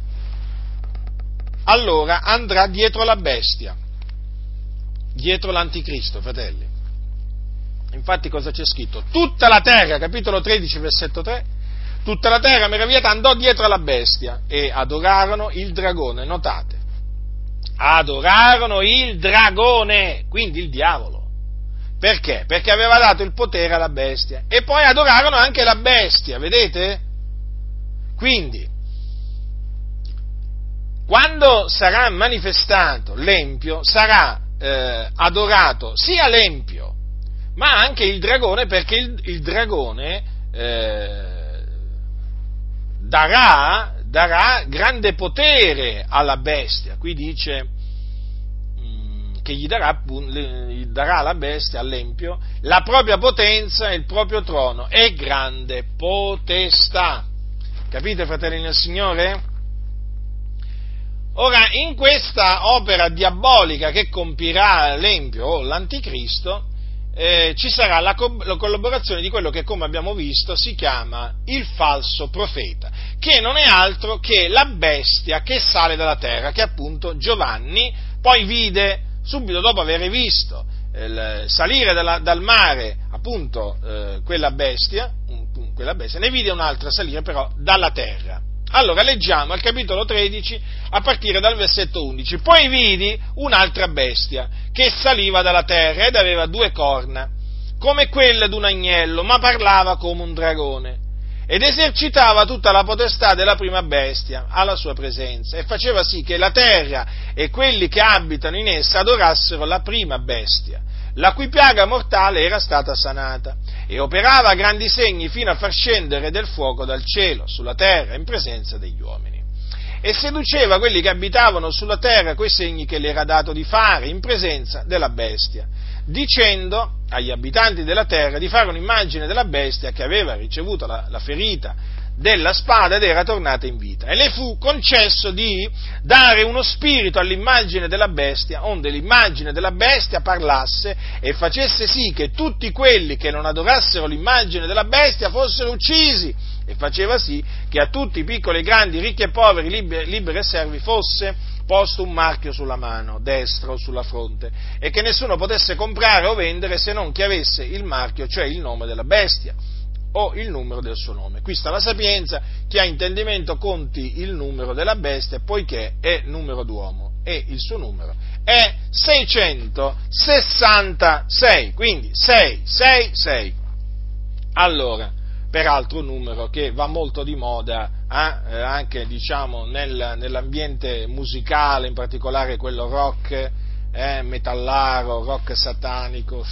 allora andrà dietro la bestia, dietro l'anticristo, fratelli. Infatti cosa c'è scritto? Tutta la terra, capitolo 13, versetto 3, tutta la terra meravigliata andò dietro alla bestia e adorarono il dragone, notate, adorarono il dragone, quindi il diavolo. Perché? Perché aveva dato il potere alla bestia. E poi adorarono anche la bestia, vedete? Quindi, quando sarà manifestato l'empio, sarà eh, adorato sia l'empio, ma anche il dragone, perché il, il dragone eh, darà, darà, grande potere alla bestia. Qui dice mm, che gli darà, gli darà alla bestia, all'empio, la propria potenza e il proprio trono e grande potestà. Capite, fratelli del Signore? Ora, in questa opera diabolica che compirà l'Empio o l'Anticristo, eh, ci sarà la, co- la, collaborazione di quello che, come abbiamo visto, si chiama il falso profeta, che non è altro che la bestia che sale dalla terra, che appunto Giovanni poi vide subito dopo aver visto il salire dalla, dal mare appunto eh, quella bestia, quella bestia, ne vide un'altra salire però dalla terra. Allora leggiamo al capitolo 13 a partire dal versetto 11. Poi vidi un'altra bestia che saliva dalla terra ed aveva due corna, come quelle d'un agnello, ma parlava come un dragone. Ed esercitava tutta la potestà della prima bestia alla sua presenza e faceva sì che la terra e quelli che abitano in essa adorassero la prima bestia la cui piaga mortale era stata sanata, e operava grandi segni fino a far scendere del fuoco dal cielo sulla terra in presenza degli uomini. E seduceva quelli che abitavano sulla terra coi segni che le era dato di fare in presenza della bestia, dicendo agli abitanti della terra di fare un'immagine della bestia che aveva ricevuto la, la ferita della spada ed era tornata in vita. E le fu concesso di dare uno spirito all'immagine della bestia, onde l'immagine della bestia parlasse e facesse sì che tutti quelli che non adorassero l'immagine della bestia fossero uccisi e faceva sì che a tutti, piccoli e grandi, ricchi e poveri, liberi, e servi, fosse posto un marchio sulla mano destra o sulla fronte e che nessuno potesse comprare o vendere se non chi avesse il marchio, cioè il nome della bestia o il numero del suo nome. Qui sta la sapienza, chi ha intendimento conti il numero della bestia, poiché è numero d'uomo e il suo numero è 666, quindi 666. Allora, peraltro un numero che va molto di moda eh, anche diciamo, nel, nell'ambiente musicale, in particolare quello rock, eh, metallaro, rock satanico,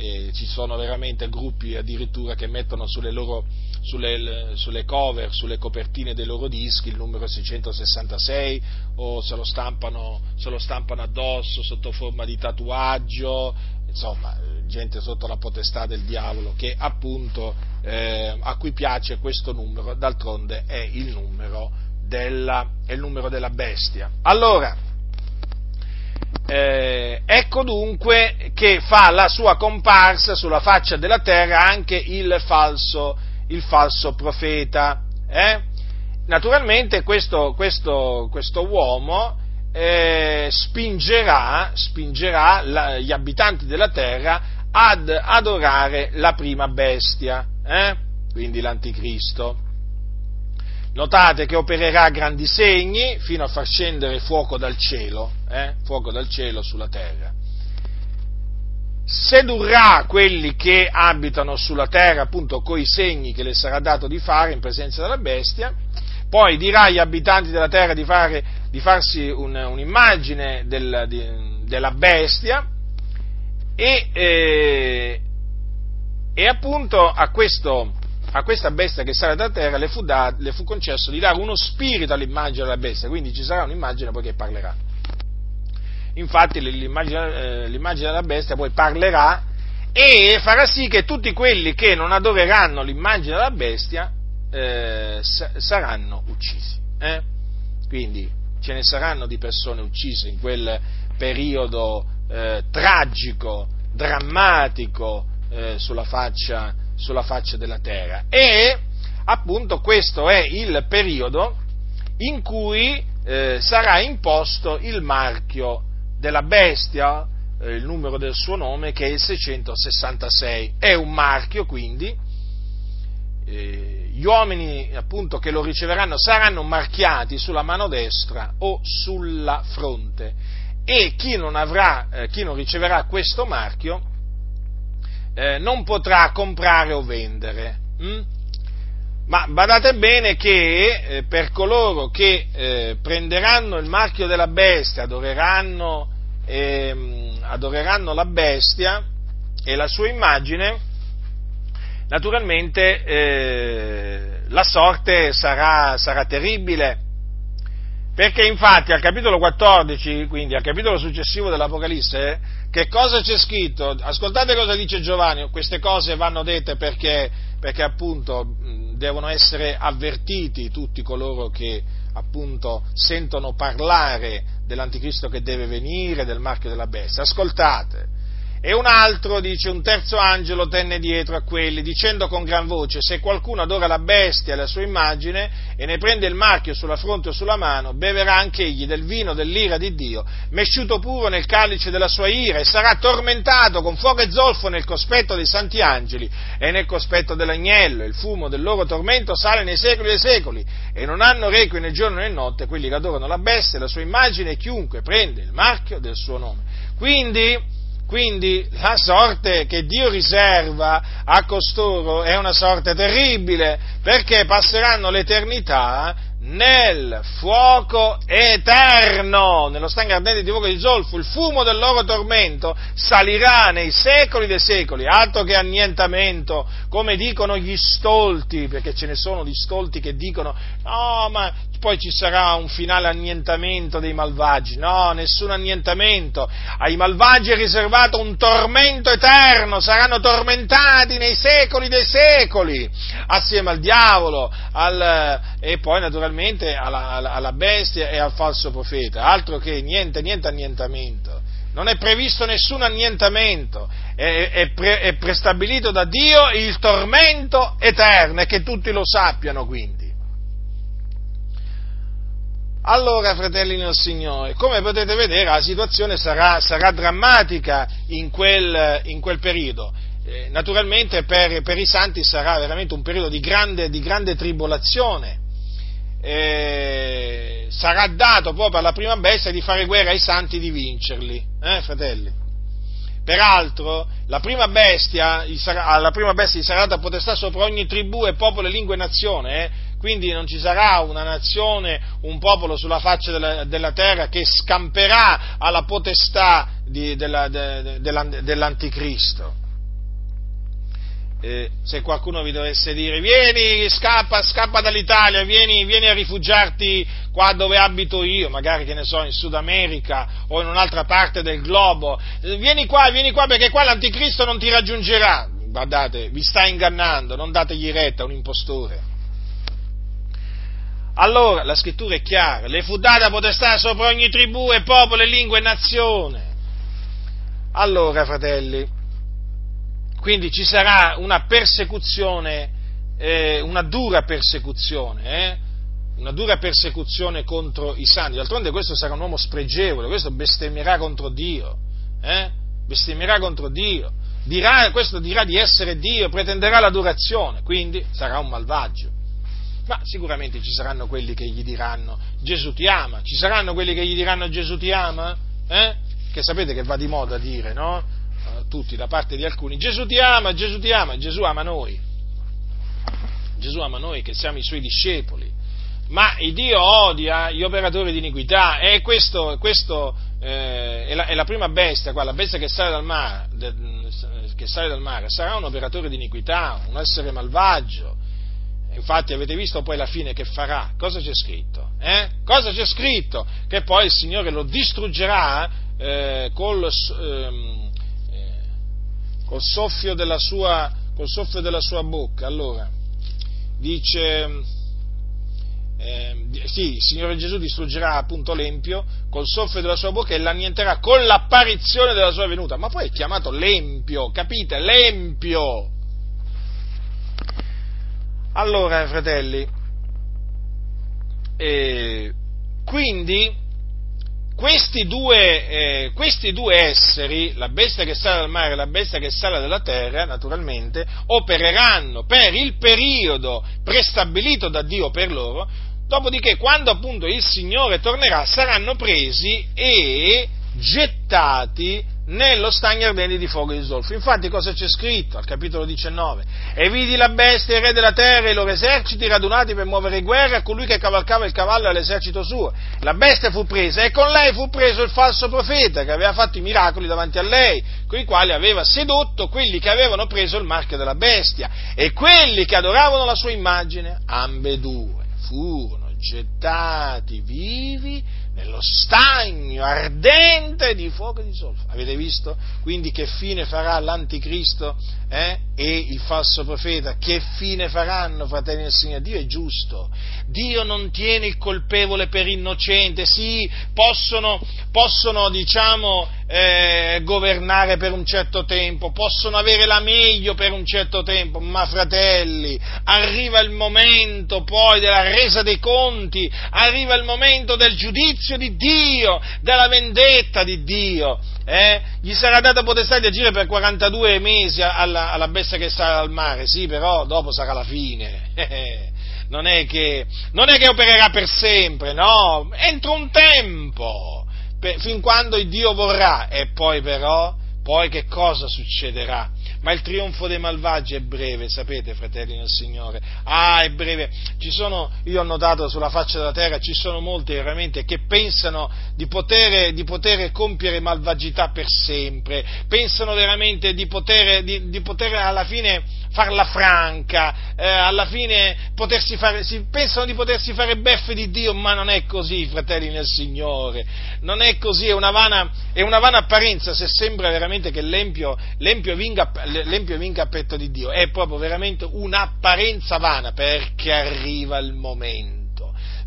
e ci sono veramente gruppi addirittura che mettono sulle, loro, sulle, sulle, cover, sulle copertine dei loro dischi il numero 666 o se lo, stampano, se lo stampano addosso sotto forma di tatuaggio, insomma gente sotto la potestà del diavolo che appunto eh, a cui piace questo numero, d'altronde è il numero della, è il numero della bestia. Allora, eh, ecco dunque che fa la sua comparsa sulla faccia della terra anche il falso, il falso profeta. Eh? Naturalmente questo, questo, questo uomo eh, spingerà, spingerà la, gli abitanti della terra ad adorare la prima bestia, eh? quindi l'anticristo. Notate che opererà grandi segni fino a far scendere fuoco dal cielo, eh? fuoco dal cielo sulla terra. Sedurrà quelli che abitano sulla terra appunto coi segni che le sarà dato di fare in presenza della bestia, poi dirà agli abitanti della terra di, fare, di farsi un, un'immagine del, di, della bestia e, eh, e appunto a questo, a questa bestia che sale da terra le fu, da, le fu, concesso di dare uno spirito all'immagine della bestia, quindi ci sarà un'immagine poi che parlerà. Infatti l'immagine, eh, l'immagine della bestia poi parlerà e farà sì che tutti quelli che non adoreranno l'immagine della bestia eh, saranno uccisi. Eh? Quindi ce ne saranno di persone uccise in quel periodo eh, tragico, drammatico eh, sulla faccia sulla faccia della terra. E appunto questo è il periodo in cui eh, sarà imposto il marchio della bestia, eh, il numero del suo nome che è il 666. È un marchio quindi, eh, gli uomini appunto che lo riceveranno saranno marchiati sulla mano destra o sulla fronte e chi non, avrà, eh, chi non riceverà questo marchio eh, non potrà comprare o vendere. Hm? Ma badate bene che eh, per coloro che eh, prenderanno il marchio della bestia, adoreranno, ehm, adoreranno la bestia e la sua immagine, naturalmente eh, la sorte sarà, sarà terribile, perché infatti al capitolo 14, quindi al capitolo successivo dell'Apocalisse, che cosa c'è scritto? Ascoltate cosa dice Giovanni, queste cose vanno dette perché, perché appunto devono essere avvertiti tutti coloro che appunto sentono parlare dell'anticristo che deve venire, del marchio della bestia. Ascoltate, e un altro, dice, un terzo angelo tenne dietro a quelli, dicendo con gran voce, se qualcuno adora la bestia e la sua immagine e ne prende il marchio sulla fronte o sulla mano, beverà anche egli del vino dell'ira di Dio, mesciuto puro nel calice della sua ira, e sarà tormentato con fuoco e zolfo nel cospetto dei santi angeli e nel cospetto dell'agnello, il fumo del loro tormento sale nei secoli dei secoli, e non hanno requie né giorno né notte quelli che adorano la bestia e la sua immagine e chiunque prende il marchio del suo nome. Quindi, quindi la sorte che Dio riserva a costoro è una sorte terribile, perché passeranno l'eternità nel fuoco eterno, nello stagno ardente di fuoco di zolfo, il fumo del loro tormento salirà nei secoli dei secoli, altro che annientamento, come dicono gli stolti, perché ce ne sono di stolti che dicono, no, ma poi ci sarà un finale annientamento dei malvagi, no, nessun annientamento, ai malvagi è riservato un tormento eterno, saranno tormentati nei secoli dei secoli, assieme al diavolo, al, e poi naturalmente alla, alla, alla bestia e al falso profeta, altro che niente, niente annientamento. Non è previsto nessun annientamento, è, è, pre, è prestabilito da Dio il tormento eterno e che tutti lo sappiano quindi. Allora, fratelli nel Signore, come potete vedere, la situazione sarà, sarà drammatica in quel, in quel periodo. Eh, naturalmente per, per, i santi sarà veramente un periodo di grande, di grande tribolazione. Eh, sarà dato proprio alla prima bestia di fare guerra ai santi e di vincerli, eh, fratelli. Peraltro, la prima bestia, alla prima bestia gli sarà data potestà sopra ogni tribù e popolo, lingua e nazione, eh, quindi non ci sarà una nazione, un popolo sulla faccia della, della terra che scamperà alla potestà di, della, de, della, dell'anticristo. Eh, se qualcuno vi dovesse dire vieni, scappa, scappa dall'Italia, vieni, vieni, a rifugiarti qua dove abito io, magari che ne so, in Sud America o in un'altra parte del globo, eh, vieni qua, vieni qua perché qua l'anticristo non ti raggiungerà. Guardate, vi sta ingannando, non dategli retta, è un impostore. Allora, la scrittura è chiara, le fu data potestà sopra ogni tribù e popolo e lingua e nazione. Allora, fratelli, quindi ci sarà una persecuzione, eh, una dura persecuzione, eh? una dura persecuzione contro i santi. D'altronde questo sarà un uomo spregevole, questo bestemmierà contro Dio, eh? bestemmierà contro Dio, dirà, questo dirà di essere Dio, pretenderà l'adorazione, quindi sarà un malvagio ma sicuramente ci saranno quelli che gli diranno Gesù ti ama, ci saranno quelli che gli diranno Gesù ti ama, eh? che sapete che va di moda dire, no? Eh, tutti da parte di alcuni, Gesù ti ama, Gesù ti ama, Gesù ama noi, Gesù ama noi che siamo i suoi discepoli, ma il Dio odia gli operatori di iniquità e questo, questo eh, è, la, è, la, prima bestia, qua, la bestia che sale, dal mare, che sale dal mare, sarà un operatore di iniquità, un essere malvagio, Infatti avete visto poi la fine che farà. Cosa c'è scritto? Eh? Cosa c'è scritto? Che poi il Signore lo distruggerà eh, col, ehm, eh, col, soffio sua, col, soffio della sua, bocca. Allora, dice, eh, sì, il Signore Gesù distruggerà appunto l'Empio col soffio della sua bocca e l'annienterà con l'apparizione della sua venuta. Ma poi è chiamato l'Empio, capite? L'Empio! Allora, fratelli, eh, quindi questi due, eh, questi due, esseri, la bestia che sale dal mare e la bestia che sale dalla terra, naturalmente, opereranno per il periodo prestabilito da Dio per loro, dopodiché quando appunto il Signore tornerà saranno presi e gettati nello stagno ardente di fuoco e di zolfo. Infatti cosa c'è scritto al capitolo 19? E vidi la bestia, il re della terra e i loro eserciti radunati per muovere guerra a colui che cavalcava il cavallo all'esercito suo. La bestia fu presa e con lei fu preso il falso profeta che aveva fatto i miracoli davanti a lei, con i quali aveva sedotto quelli che avevano preso il marchio della bestia e quelli che adoravano la sua immagine, ambedue furono gettati vivi nello stagno ardente di fuoco e di zolfo. Avete visto? Quindi che fine farà l'anticristo eh? e il falso profeta? Che fine faranno, fratelli del Signore? Dio è giusto. Dio non tiene il colpevole per innocente. Sì, possono, possono diciamo, eh, governare per un certo tempo, possono avere la meglio per un certo tempo, ma fratelli, arriva il momento poi della resa dei conti, arriva il momento del giudizio di Dio, della vendetta di Dio. Eh? Gli sarà data potestà di agire per 42 mesi alla, alla bestia che sta al mare, sì, però dopo sarà la fine. non, è che, non è che opererà per sempre, no, entro un tempo per, fin quando il Dio vorrà, e poi però, poi che cosa succederà? Ma il trionfo dei malvagi è breve, sapete, fratelli nel Signore. Ah, è breve. Ci sono, io ho notato sulla faccia della terra, ci sono molti veramente che pensano di poter, di poter compiere malvagità per sempre, pensano veramente di poter, di, di poter alla fine farla franca, eh, alla fine potersi fare, si, pensano di potersi fare beffe di Dio, ma non è così, fratelli nel Signore, non è così, è una vana, è una vana apparenza se sembra veramente che l'empio, l'empio, vinga, l'empio vinca a petto di Dio, è proprio veramente un'apparenza vana, perché arriva il momento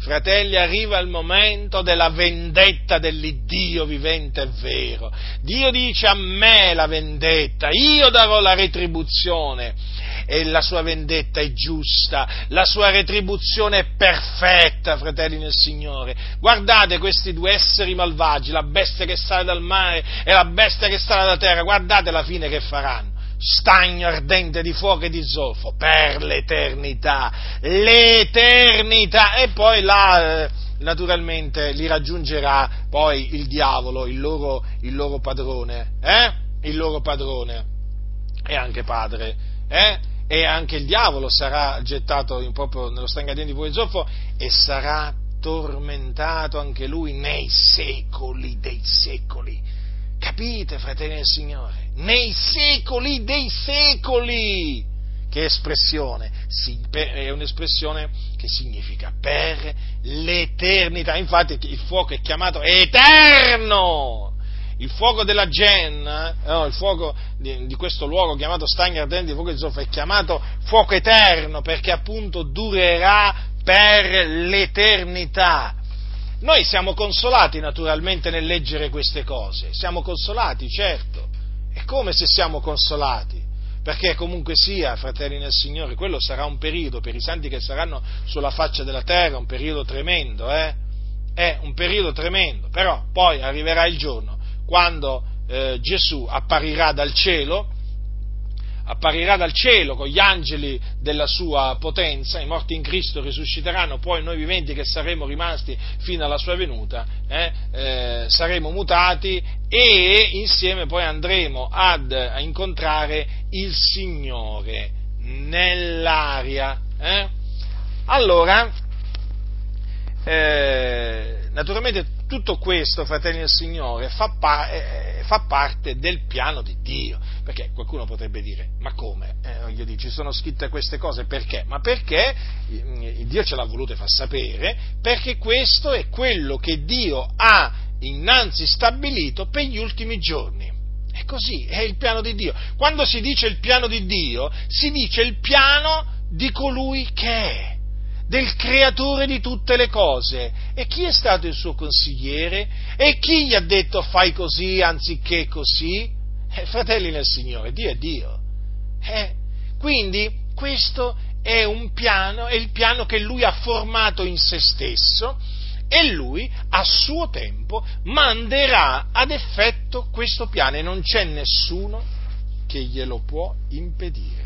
Fratelli, arriva il momento della vendetta dell'Iddio vivente e vero. Dio dice a me la vendetta, io darò la retribuzione e la sua vendetta è giusta, la sua retribuzione è perfetta, fratelli nel Signore. Guardate questi due esseri malvagi, la bestia che sale dal mare e la bestia che sale dalla terra, guardate la fine che faranno stagno ardente di fuoco e di zolfo per l'eternità, l'eternità e poi là eh, naturalmente li raggiungerà poi il diavolo, il loro, il loro padrone, eh? il loro padrone e anche padre, eh? e anche il diavolo sarà gettato proprio nello ardente di fuoco e di zolfo e sarà tormentato anche lui nei secoli dei secoli. Capite, fratelli del Signore? nei secoli dei secoli. Che espressione? È un'espressione che significa per l'eternità. Infatti il fuoco è chiamato eterno. Il fuoco della Gen, eh, no, il fuoco di, di, questo luogo chiamato stagno ardente di fuoco di zolfo è chiamato fuoco eterno perché appunto durerà per l'eternità. Noi siamo consolati naturalmente nel leggere queste cose, siamo consolati, certo, è come se siamo consolati, perché comunque sia, fratelli nel Signore, quello sarà un periodo per i santi che saranno sulla faccia della terra, un periodo tremendo, eh? È un periodo tremendo, però poi arriverà il giorno quando eh, Gesù apparirà dal cielo apparirà dal cielo con gli angeli della sua potenza, i morti in Cristo risusciteranno, poi noi viventi che saremo rimasti fino alla sua venuta, eh, eh, saremo mutati e insieme poi andremo ad, a incontrare il Signore nell'aria. Eh? Allora, eh, naturalmente tutto questo, fratelli del Signore, fa, pa- eh, fa, parte del piano di Dio. Perché qualcuno potrebbe dire, ma come? Eh, dico, ci sono scritte queste cose perché? Ma perché Dio ce l'ha volute far sapere, perché questo è quello che Dio ha innanzi stabilito per gli ultimi giorni. È così, è il piano di Dio. Quando si dice il piano di Dio, si dice il piano di colui che è del creatore di tutte le cose. E chi è stato il suo consigliere? E chi gli ha detto fai così anziché così? Eh, fratelli nel Signore, Dio è Dio. Eh, quindi questo è un piano, è il piano che lui ha formato in se stesso e lui a suo tempo manderà ad effetto questo piano e non c'è nessuno che glielo può impedire.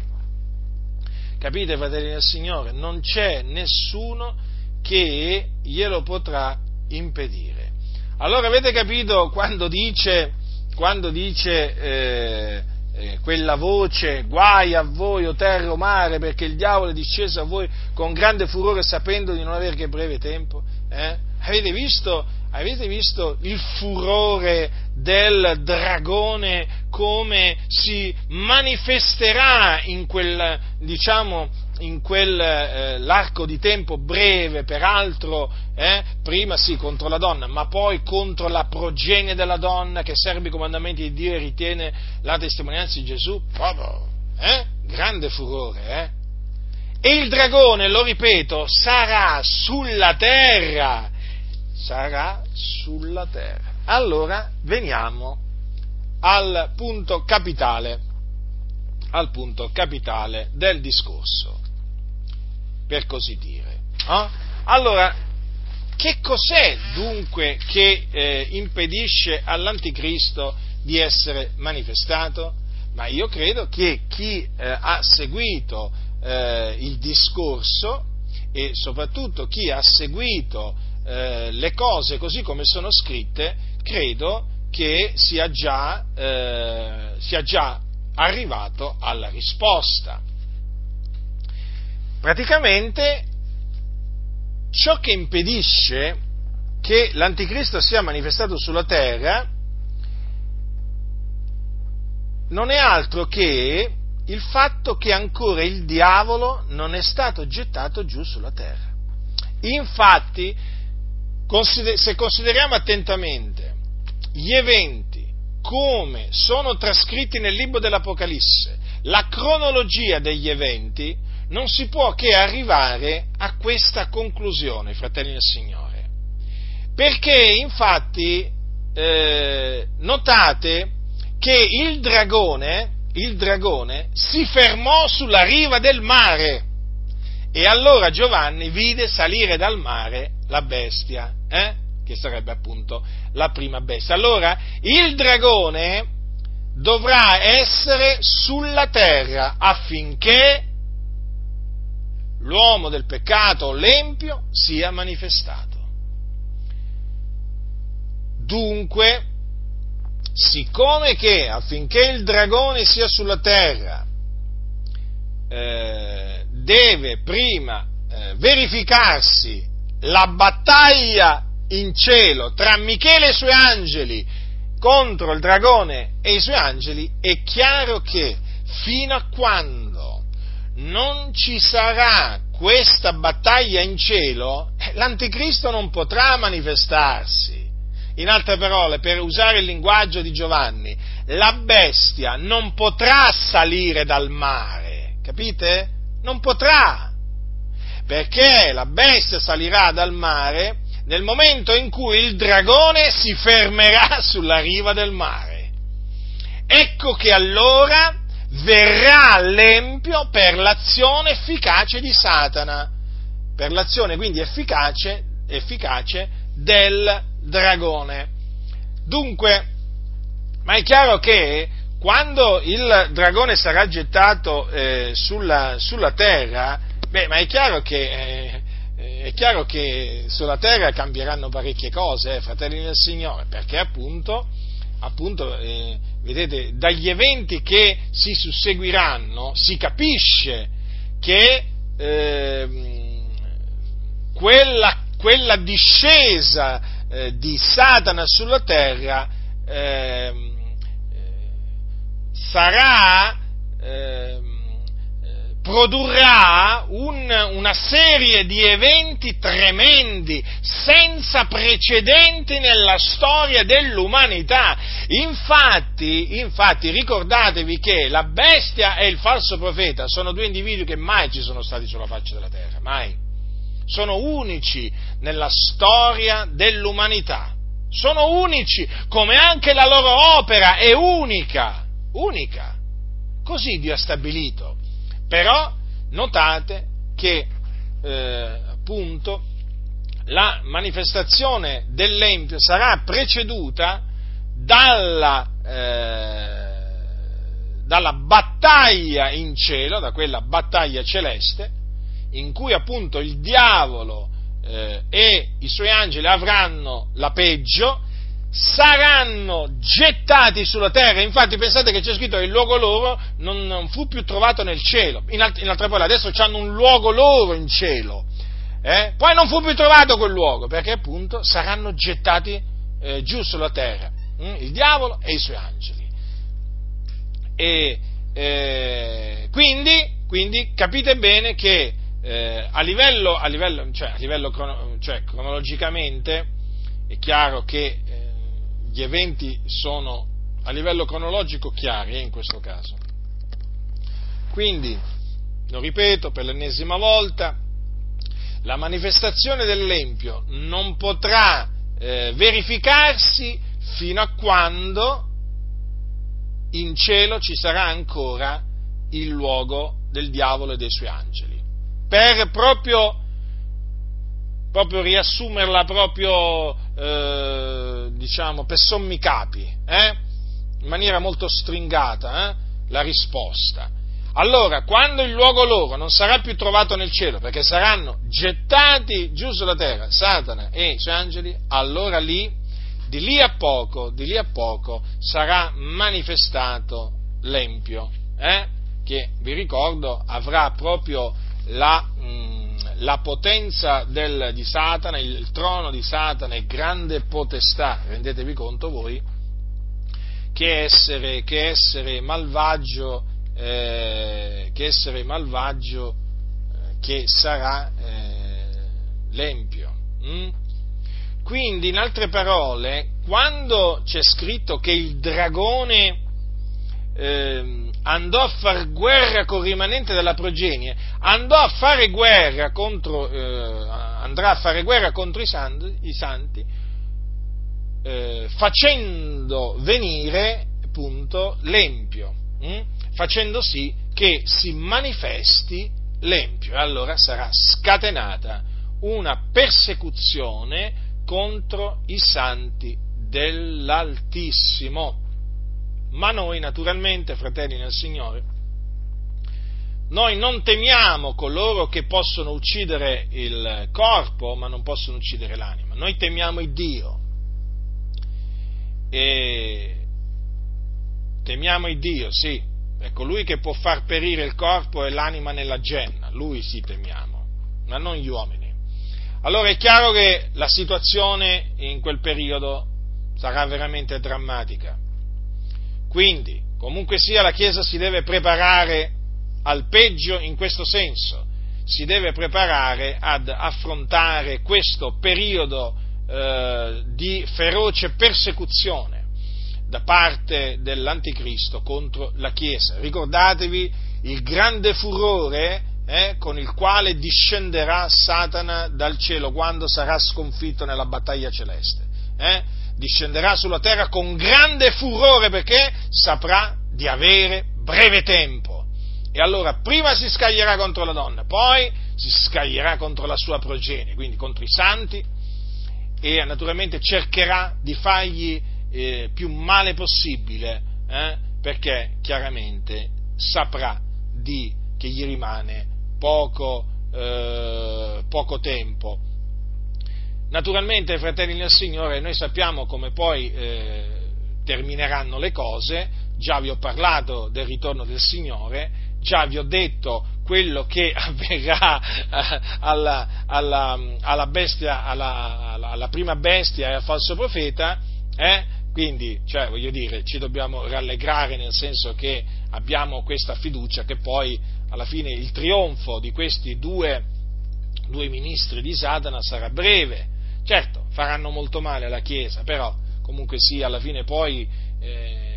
Capite, fratelli del Signore? Non c'è nessuno che glielo potrà impedire. Allora avete capito quando dice, quando dice eh, eh, quella voce, guai a voi o terra o mare, perché il diavolo è disceso a voi con grande furore sapendo di non avere che breve tempo? Eh? Avete visto, avete visto il furore del dragone come si manifesterà in quel, diciamo, in quell'arco eh, di tempo breve, peraltro, eh, prima sì contro la donna, ma poi contro la progenie della donna che serve i comandamenti di Dio e ritiene la testimonianza di Gesù, proprio, eh? grande furore, eh? E il dragone, lo ripeto, sarà sulla terra, sarà sulla terra. Allora veniamo al punto capitale, al punto capitale del discorso per così dire. Eh? Allora, che cos'è dunque che eh, impedisce all'anticristo di essere manifestato? Ma io credo che chi eh, ha seguito eh, il discorso e soprattutto chi ha seguito eh, le cose così come sono scritte, credo che sia già, eh, sia già arrivato alla risposta praticamente ciò che impedisce che l'anticristo sia manifestato sulla terra non è altro che il fatto che ancora il diavolo non è stato gettato giù sulla terra. Infatti, se consideriamo attentamente gli eventi come sono trascritti nel libro dell'Apocalisse, la cronologia degli eventi, non si può che arrivare a questa conclusione, fratelli del Signore. Perché infatti eh, notate che il dragone, il dragone si fermò sulla riva del mare e allora Giovanni vide salire dal mare la bestia, eh? che sarebbe appunto la prima bestia. Allora il dragone dovrà essere sulla terra affinché l'uomo del peccato, l'empio, sia manifestato. Dunque, siccome che affinché il dragone sia sulla terra, eh, deve prima eh, verificarsi la battaglia in cielo tra Michele e i suoi angeli contro il dragone e i suoi angeli, è chiaro che fino a quando non ci sarà questa battaglia in cielo, eh, l'anticristo non potrà manifestarsi. In altre parole, per usare il linguaggio di Giovanni, la bestia non potrà salire dal mare, capite? Non potrà, perché la bestia salirà dal mare nel momento in cui il dragone si fermerà sulla riva del mare. Ecco che allora verrà l'empio per l'azione efficace di Satana, per l'azione quindi efficace, efficace del dragone. Dunque, ma è chiaro che quando il dragone sarà gettato eh, sulla, sulla, terra, beh, ma è chiaro che, eh, è chiaro che sulla terra cambieranno parecchie cose, eh, fratelli del Signore, perché appunto, appunto eh, vedete, dagli eventi che si susseguiranno si capisce che eh, quella, quella, discesa eh, di Satana sulla terra ehm, sarà ehm, produrrà un, una serie di eventi tremendi, senza precedenti nella storia dell'umanità. Infatti, infatti, ricordatevi che la bestia e il falso profeta sono due individui che mai ci sono stati sulla faccia della terra, mai. Sono unici nella storia dell'umanità. Sono unici, come anche la loro opera è unica, unica. Così Dio ha stabilito. Però notate che eh, appunto la manifestazione dell'Empio sarà preceduta dalla, eh, dalla battaglia in cielo, da quella battaglia celeste, in cui appunto il diavolo eh, e i suoi angeli avranno la peggio, saranno gettati sulla terra. Infatti pensate che c'è scritto che il luogo loro non, non fu più trovato nel cielo. In, alt- in altre parole, adesso hanno un luogo loro in cielo. Eh? Poi non fu più trovato quel luogo, perché appunto saranno gettati eh, giù sulla terra, hm? il diavolo e i suoi angeli. E eh, quindi, quindi, capite bene che eh, a livello, a livello, cioè, a livello crono, cioè, cronologicamente è chiaro che eh, gli eventi sono a livello cronologico chiari eh, in questo caso. Quindi, lo ripeto per l'ennesima volta, la manifestazione dell'Empio non potrà eh, verificarsi fino a quando in cielo ci sarà ancora il luogo del diavolo e dei suoi angeli. Per proprio, proprio riassumerla proprio, eh, diciamo, per sommi capi, eh? in maniera molto stringata, eh? la risposta. Allora, quando il luogo loro non sarà più trovato nel cielo, perché saranno gettati giù sulla terra, Satana e i suoi angeli, allora lì, di lì a poco, di lì a poco, sarà manifestato l'Empio, eh? che, vi ricordo, avrà proprio la, mh, mm, la potenza del, di Satana, il, trono di Satana è grande potestà, rendetevi conto voi, che essere, che essere malvagio eh, che essere malvagio eh, che sarà eh, l'empio. Mm? Quindi, in altre parole, quando c'è scritto che il dragone eh, andò a fare guerra con il rimanente della progenie, andò a fare guerra contro, eh, andrà a fare guerra contro i santi, i santi eh, facendo venire appunto l'empio. Mm? facendo sì che si manifesti l'empio allora sarà scatenata una persecuzione contro i santi dell'Altissimo. Ma noi naturalmente, fratelli nel Signore, noi non temiamo coloro che possono uccidere il corpo, ma non possono uccidere l'anima. Noi temiamo il Dio. E temiamo il Dio, sì, è colui che può far perire il corpo e l'anima nella genna, lui sì temiamo, ma non gli uomini. Allora è chiaro che la situazione in quel periodo sarà veramente drammatica. Quindi, comunque sia, la Chiesa si deve preparare al peggio in questo senso, si deve preparare ad affrontare questo periodo eh, di feroce persecuzione da parte dell'anticristo contro la Chiesa. Ricordatevi il grande furore eh, con il quale discenderà Satana dal cielo quando sarà sconfitto nella battaglia celeste. Eh? Discenderà sulla terra con grande furore perché saprà di avere breve tempo. E allora prima si scaglierà contro la donna, poi si scaglierà contro la sua progenie, quindi contro i santi, e naturalmente cercherà di fargli eh, più male possibile, eh, perché chiaramente saprà di che gli rimane poco, eh, poco tempo. Naturalmente, fratelli nel Signore, noi sappiamo come poi eh, termineranno le cose, già vi ho parlato del ritorno del Signore, già vi ho detto quello che avverrà eh, alla, alla, alla, bestia, alla, prima bestia e al falso profeta, eh? Quindi, cioè, voglio dire, ci dobbiamo rallegrare nel senso che abbiamo questa fiducia che poi alla fine il trionfo di questi due, due ministri di Satana sarà breve. Certo, faranno molto male alla Chiesa, però comunque sì, alla fine poi eh,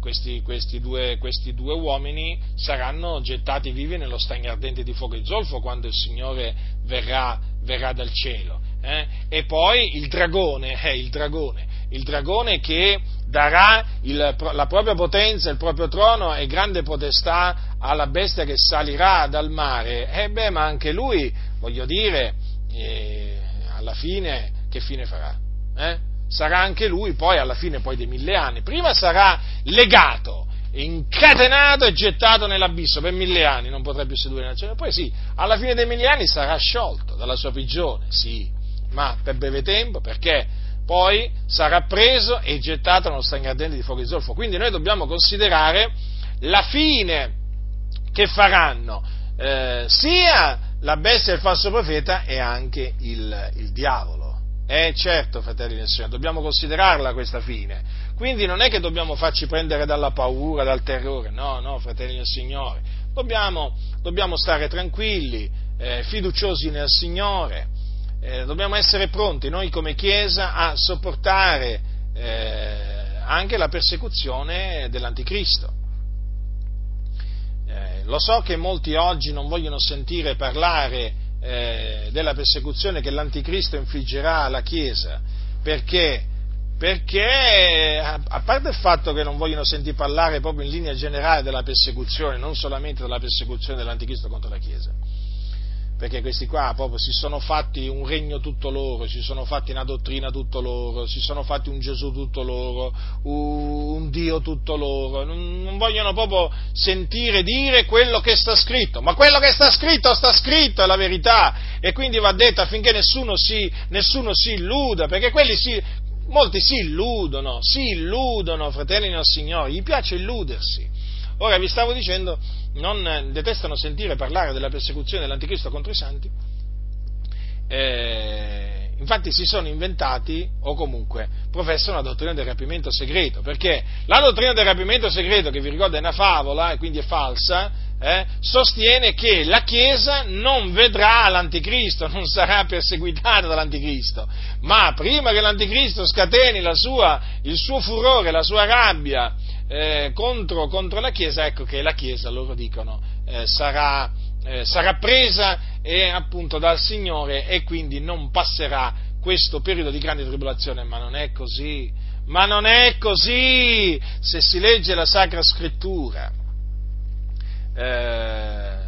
questi, questi, due, questi, due, uomini saranno gettati vivi nello stagno ardente di fuoco e zolfo quando il Signore verrà, verrà dal cielo. Eh? E poi il dragone, eh, il dragone, il dragone che darà il, la propria potenza, il proprio trono e grande potestà alla bestia che salirà dal mare. E beh, ma anche lui, voglio dire, eh, alla fine che fine farà? Eh? Sarà anche lui poi alla fine poi dei mille anni. Prima sarà legato, incatenato e gettato nell'abisso per mille anni, non potrà più nella nazione. Poi sì, alla fine dei mille anni sarà sciolto dalla sua prigione, sì, ma per breve tempo, perché poi sarà preso e gettato nello stagno ardente di fuoco di zolfo. Quindi noi dobbiamo considerare la fine che faranno eh, sia la bestia del falso profeta e anche il, il diavolo. Eh certo, fratelli del Signore, dobbiamo considerarla questa fine. Quindi non è che dobbiamo farci prendere dalla paura, dal terrore, no, no, fratelli del Signore. Dobbiamo, dobbiamo stare tranquilli, eh, fiduciosi nel Signore, eh, dobbiamo essere pronti noi come Chiesa a sopportare eh, anche la persecuzione dell'Anticristo. Lo so che molti oggi non vogliono sentire parlare eh, della persecuzione che l'Anticristo infliggerà alla Chiesa, perché, perché a parte il fatto che non vogliono sentire parlare proprio in linea generale della persecuzione, non solamente della persecuzione dell'Anticristo contro la Chiesa, perché questi qua proprio si sono fatti un regno tutto loro, si sono fatti una dottrina tutto loro, si sono fatti un Gesù tutto loro, un Dio tutto loro, non, vogliono proprio sentire dire quello che sta scritto, ma quello che sta scritto sta scritto, è la verità, e quindi va detto affinché nessuno si, nessuno si illuda, perché quelli si, molti si illudono, si illudono, fratelli nel Signore, gli piace illudersi. Ora vi stavo dicendo non detestano sentire parlare della persecuzione dell'anticristo contro i santi, eh, infatti si sono inventati o comunque professano la dottrina del rapimento segreto, perché la dottrina del rapimento segreto, che vi ricordo è una favola e quindi è falsa, eh, sostiene che la Chiesa non vedrà l'anticristo, non sarà perseguitata dall'anticristo, ma prima che l'anticristo scateni sua, il suo furore, la sua rabbia eh, contro, contro, la Chiesa, ecco che la Chiesa, loro dicono, eh, sarà, eh, sarà, presa appunto dal Signore e quindi non passerà questo periodo di grande tribolazione, ma non è così, ma non è così se si legge la Sacra Scrittura. Eh,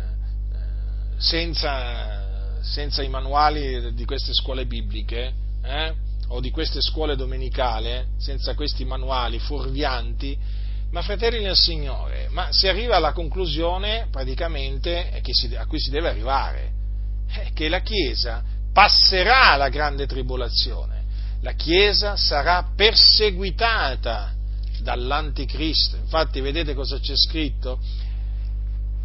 senza, senza, i manuali di queste scuole bibliche eh, o di queste scuole domenicali, senza questi manuali fuorvianti, ma fratelli nel Signore, ma si arriva alla conclusione praticamente si, a cui si deve arrivare, eh, che la Chiesa passerà la grande tribolazione, la Chiesa sarà perseguitata dall'anticristo. Infatti vedete cosa c'è scritto?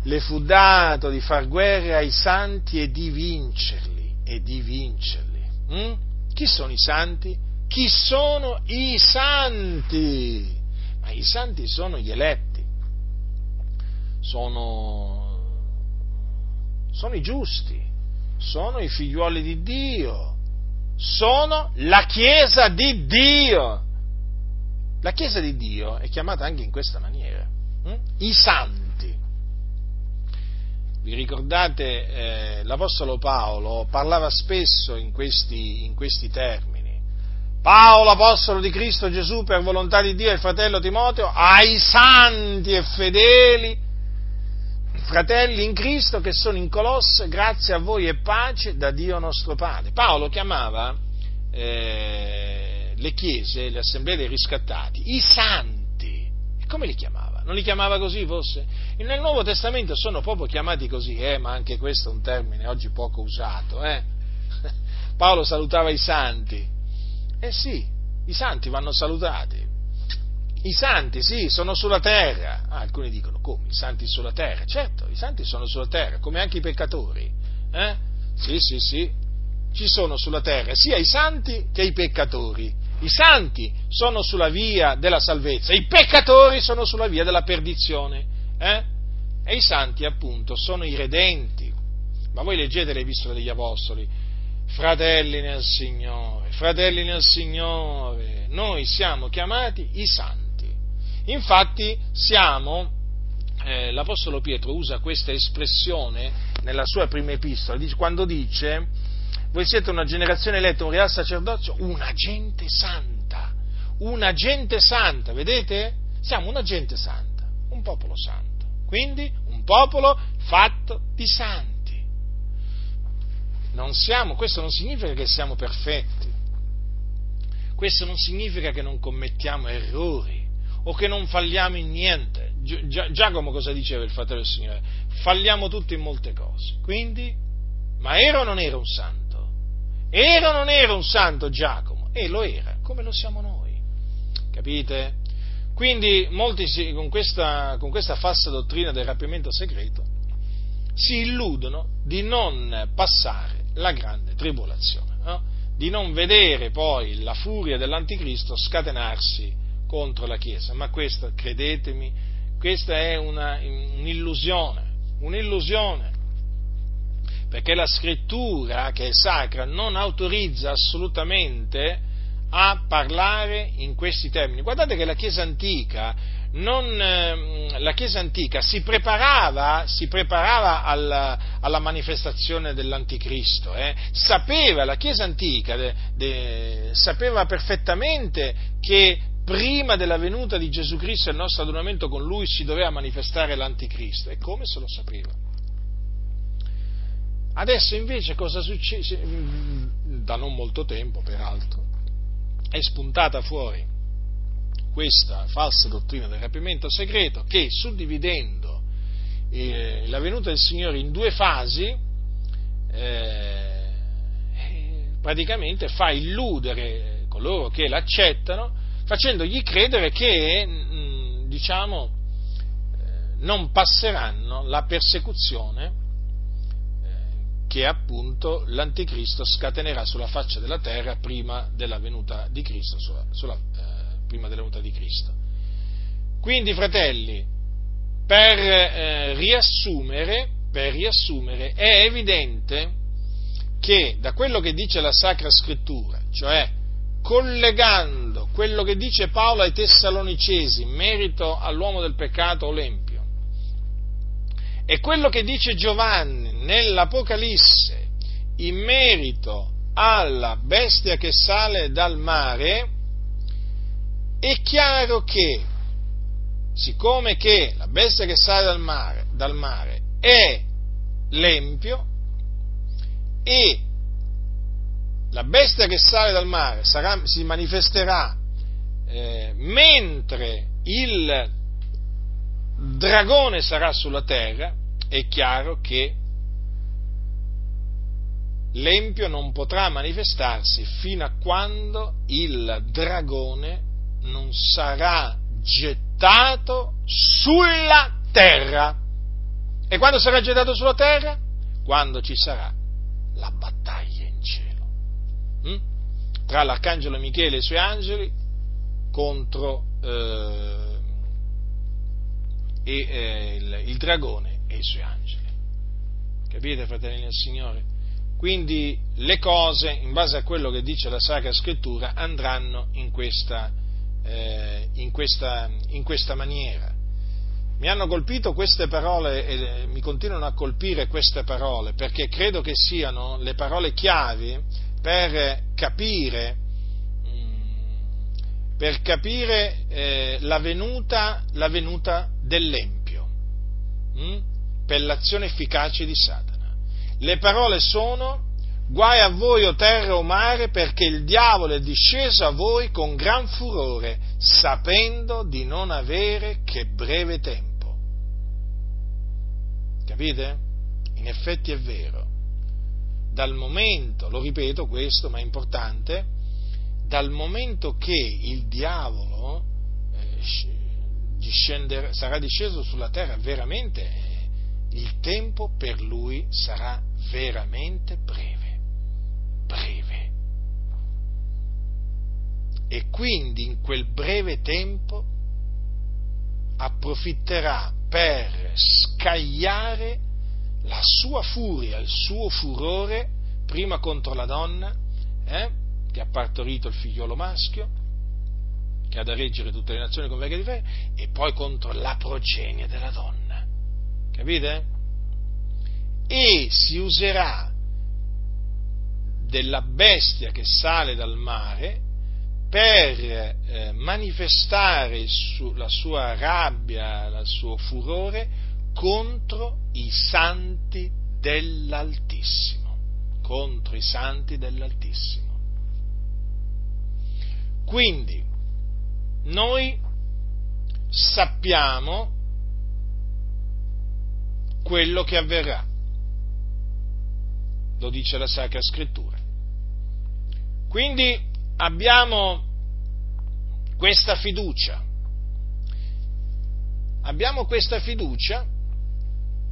Le fu dato di far guerra ai santi e di vincerli, e di vincerli. Mm? Chi sono i santi? Chi sono i santi? ma i santi sono gli eletti, sono, sono i giusti, sono i figliuoli di Dio, sono la Chiesa di Dio. La Chiesa di Dio è chiamata anche in questa maniera, hm? i santi. Vi ricordate, eh, l'Apostolo Paolo parlava spesso in questi, in questi termini Paolo, apostolo di Cristo Gesù, per volontà di Dio e il fratello Timoteo, ai santi e fedeli, fratelli in Cristo che sono in Colosse, grazie a voi e pace da Dio nostro Padre. Paolo chiamava eh, le chiese, le assemblee dei riscattati, i santi. E come li chiamava? Non li chiamava così forse? Nel Nuovo Testamento sono proprio chiamati così, eh, ma anche questo è un termine oggi poco usato. Eh? Paolo salutava i santi, eh sì, i santi vanno salutati. I santi, sì, sono sulla terra. Ah, alcuni dicono, come? I santi sulla terra? Certo, i santi sono sulla terra, come anche i peccatori. Eh? Sì, sì, sì. Ci sono sulla terra sia i santi che i peccatori. I santi sono sulla via della salvezza, i peccatori sono sulla via della perdizione. Eh? E i santi, appunto, sono i redenti. Ma voi leggete le epistole degli apostoli fratelli nel Signore, fratelli nel Signore, noi siamo chiamati i santi. Infatti siamo, eh, l'Apostolo Pietro usa questa espressione nella sua prima epistola, quando dice, voi siete una generazione eletta, un real sacerdozio, una gente santa, una gente santa, vedete? Siamo una gente santa, un popolo santo, quindi un popolo fatto di santi non siamo, questo non significa che siamo perfetti, questo non significa che non commettiamo errori o che non falliamo in niente. Gi- Giacomo cosa diceva il fratello del Signore? Falliamo tutti in molte cose. Quindi, ma era o non era un santo? Era o non era un santo Giacomo? E lo era, come lo siamo noi. Capite? Quindi molti si, con, questa, con questa falsa dottrina del rapimento segreto si illudono di non passare la grande tribolazione, no? di non vedere poi la furia dell'anticristo scatenarsi contro la Chiesa. Ma questa, credetemi, questa è una, un'illusione, un'illusione, perché la scrittura, che è sacra, non autorizza assolutamente a parlare in questi termini. Guardate che la Chiesa antica, non, ehm, la Chiesa antica si preparava, si preparava alla, alla, manifestazione dell'Anticristo, eh? sapeva, la Chiesa antica de, de, sapeva perfettamente che prima della venuta di Gesù Cristo e il nostro adunamento con Lui si doveva manifestare l'Anticristo. E come se lo sapeva? Adesso invece cosa succede? Da non molto tempo, peraltro, è spuntata fuori questa falsa dottrina del rapimento segreto che suddividendo eh, la venuta del Signore in due fasi eh, praticamente fa illudere coloro che l'accettano facendogli credere che mm, diciamo eh, non passeranno la persecuzione che appunto l'anticristo scatenerà sulla faccia della terra prima della venuta di Cristo, sulla, sulla, eh, prima della venuta di Cristo. Quindi, fratelli, per, eh, riassumere, per riassumere, è evidente che da quello che dice la Sacra Scrittura, cioè collegando quello che dice Paolo ai Tessalonicesi in merito all'uomo del peccato Olempio, e quello che dice Giovanni nell'Apocalisse in merito alla bestia che sale dal mare, è chiaro che, siccome che la bestia che sale dal mare, dal mare è l'empio e la bestia che sale dal mare sarà, si manifesterà eh, mentre il dragone sarà sulla terra, è chiaro che l'empio non potrà manifestarsi fino a quando il dragone non sarà gettato sulla terra. E quando sarà gettato sulla terra? Quando ci sarà la battaglia in cielo. Hm? Tra l'arcangelo Michele e i suoi angeli contro eh, e eh, il, il dragone e i suoi angeli. Capite, fratelli del Signore? Quindi le cose, in base a quello che dice la Sacra Scrittura, andranno in questa, eh, in questa, in questa maniera. Mi hanno colpito queste parole e mi continuano a colpire queste parole perché credo che siano le parole chiavi per capire per capire eh, la, venuta, la, venuta, dell'Empio, hm? per l'azione efficace di Satana. Le parole sono guai a voi o terra o mare perché il diavolo è disceso a voi con gran furore, sapendo di non avere che breve tempo. Capite? In effetti è vero. Dal momento, lo ripeto questo, ma è importante, dal momento che il diavolo eh, sarà disceso sulla terra, veramente eh, il tempo per lui sarà veramente breve, breve. E quindi in quel breve tempo approfitterà per scagliare la sua furia, il suo furore, prima contro la donna, eh? che ha partorito il figliolo maschio, che ha da reggere tutte le nazioni con veghe di fede, e poi contro la progenie della donna. Capite? E si userà della bestia che sale dal mare per eh, manifestare su, la sua rabbia, il suo furore contro i santi dell'Altissimo contro i santi dell'Altissimo. Quindi, noi sappiamo quello che avverrà, lo dice la Sacra Scrittura. Quindi abbiamo questa fiducia, abbiamo questa fiducia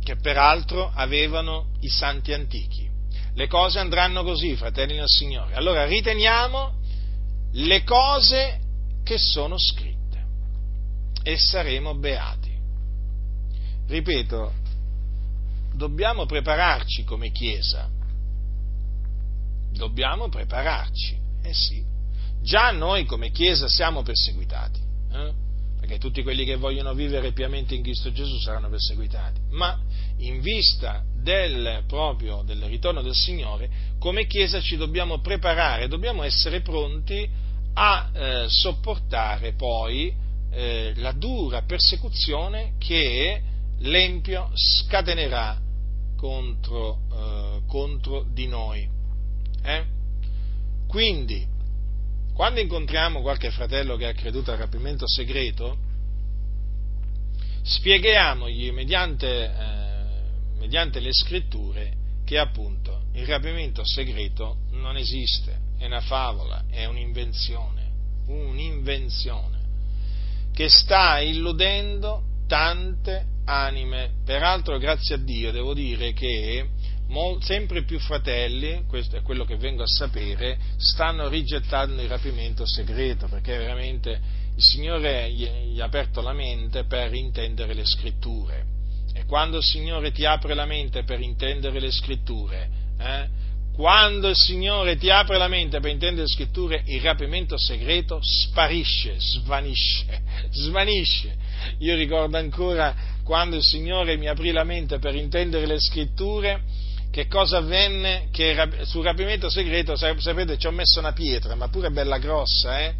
che peraltro avevano i santi antichi. Le cose andranno così, fratelli del Signore. Allora riteniamo le cose che sono scritte e saremo beati. Ripeto, dobbiamo prepararci come Chiesa. Dobbiamo prepararci. Eh sì. Già noi come Chiesa siamo perseguitati. Eh? Perché tutti quelli che vogliono vivere piamente in Cristo Gesù saranno perseguitati. Ma in vista del, proprio del ritorno del Signore, come Chiesa ci dobbiamo preparare, dobbiamo essere pronti a eh, sopportare poi eh, la dura persecuzione che l'Empio scatenerà contro, eh, contro di noi. Eh? Quindi, quando incontriamo qualche fratello che ha creduto al rapimento segreto, spieghiamogli mediante, eh, mediante le scritture che appunto il rapimento segreto non esiste, è una favola, è un'invenzione, un'invenzione che sta illudendo tante anime. Peraltro, grazie a Dio, devo dire che sempre più fratelli, questo è quello che vengo a sapere, stanno rigettando il rapimento segreto, perché veramente il Signore gli ha aperto la mente per intendere le scritture. E quando il Signore ti apre la mente per intendere le scritture, eh, quando il Signore ti apre la mente per intendere le scritture, il rapimento segreto sparisce, svanisce, svanisce. Io ricordo ancora quando il Signore mi aprì la mente per intendere le scritture, che cosa avvenne? Che sul rapimento segreto, sapete, ci ho messo una pietra, ma pure bella grossa, eh?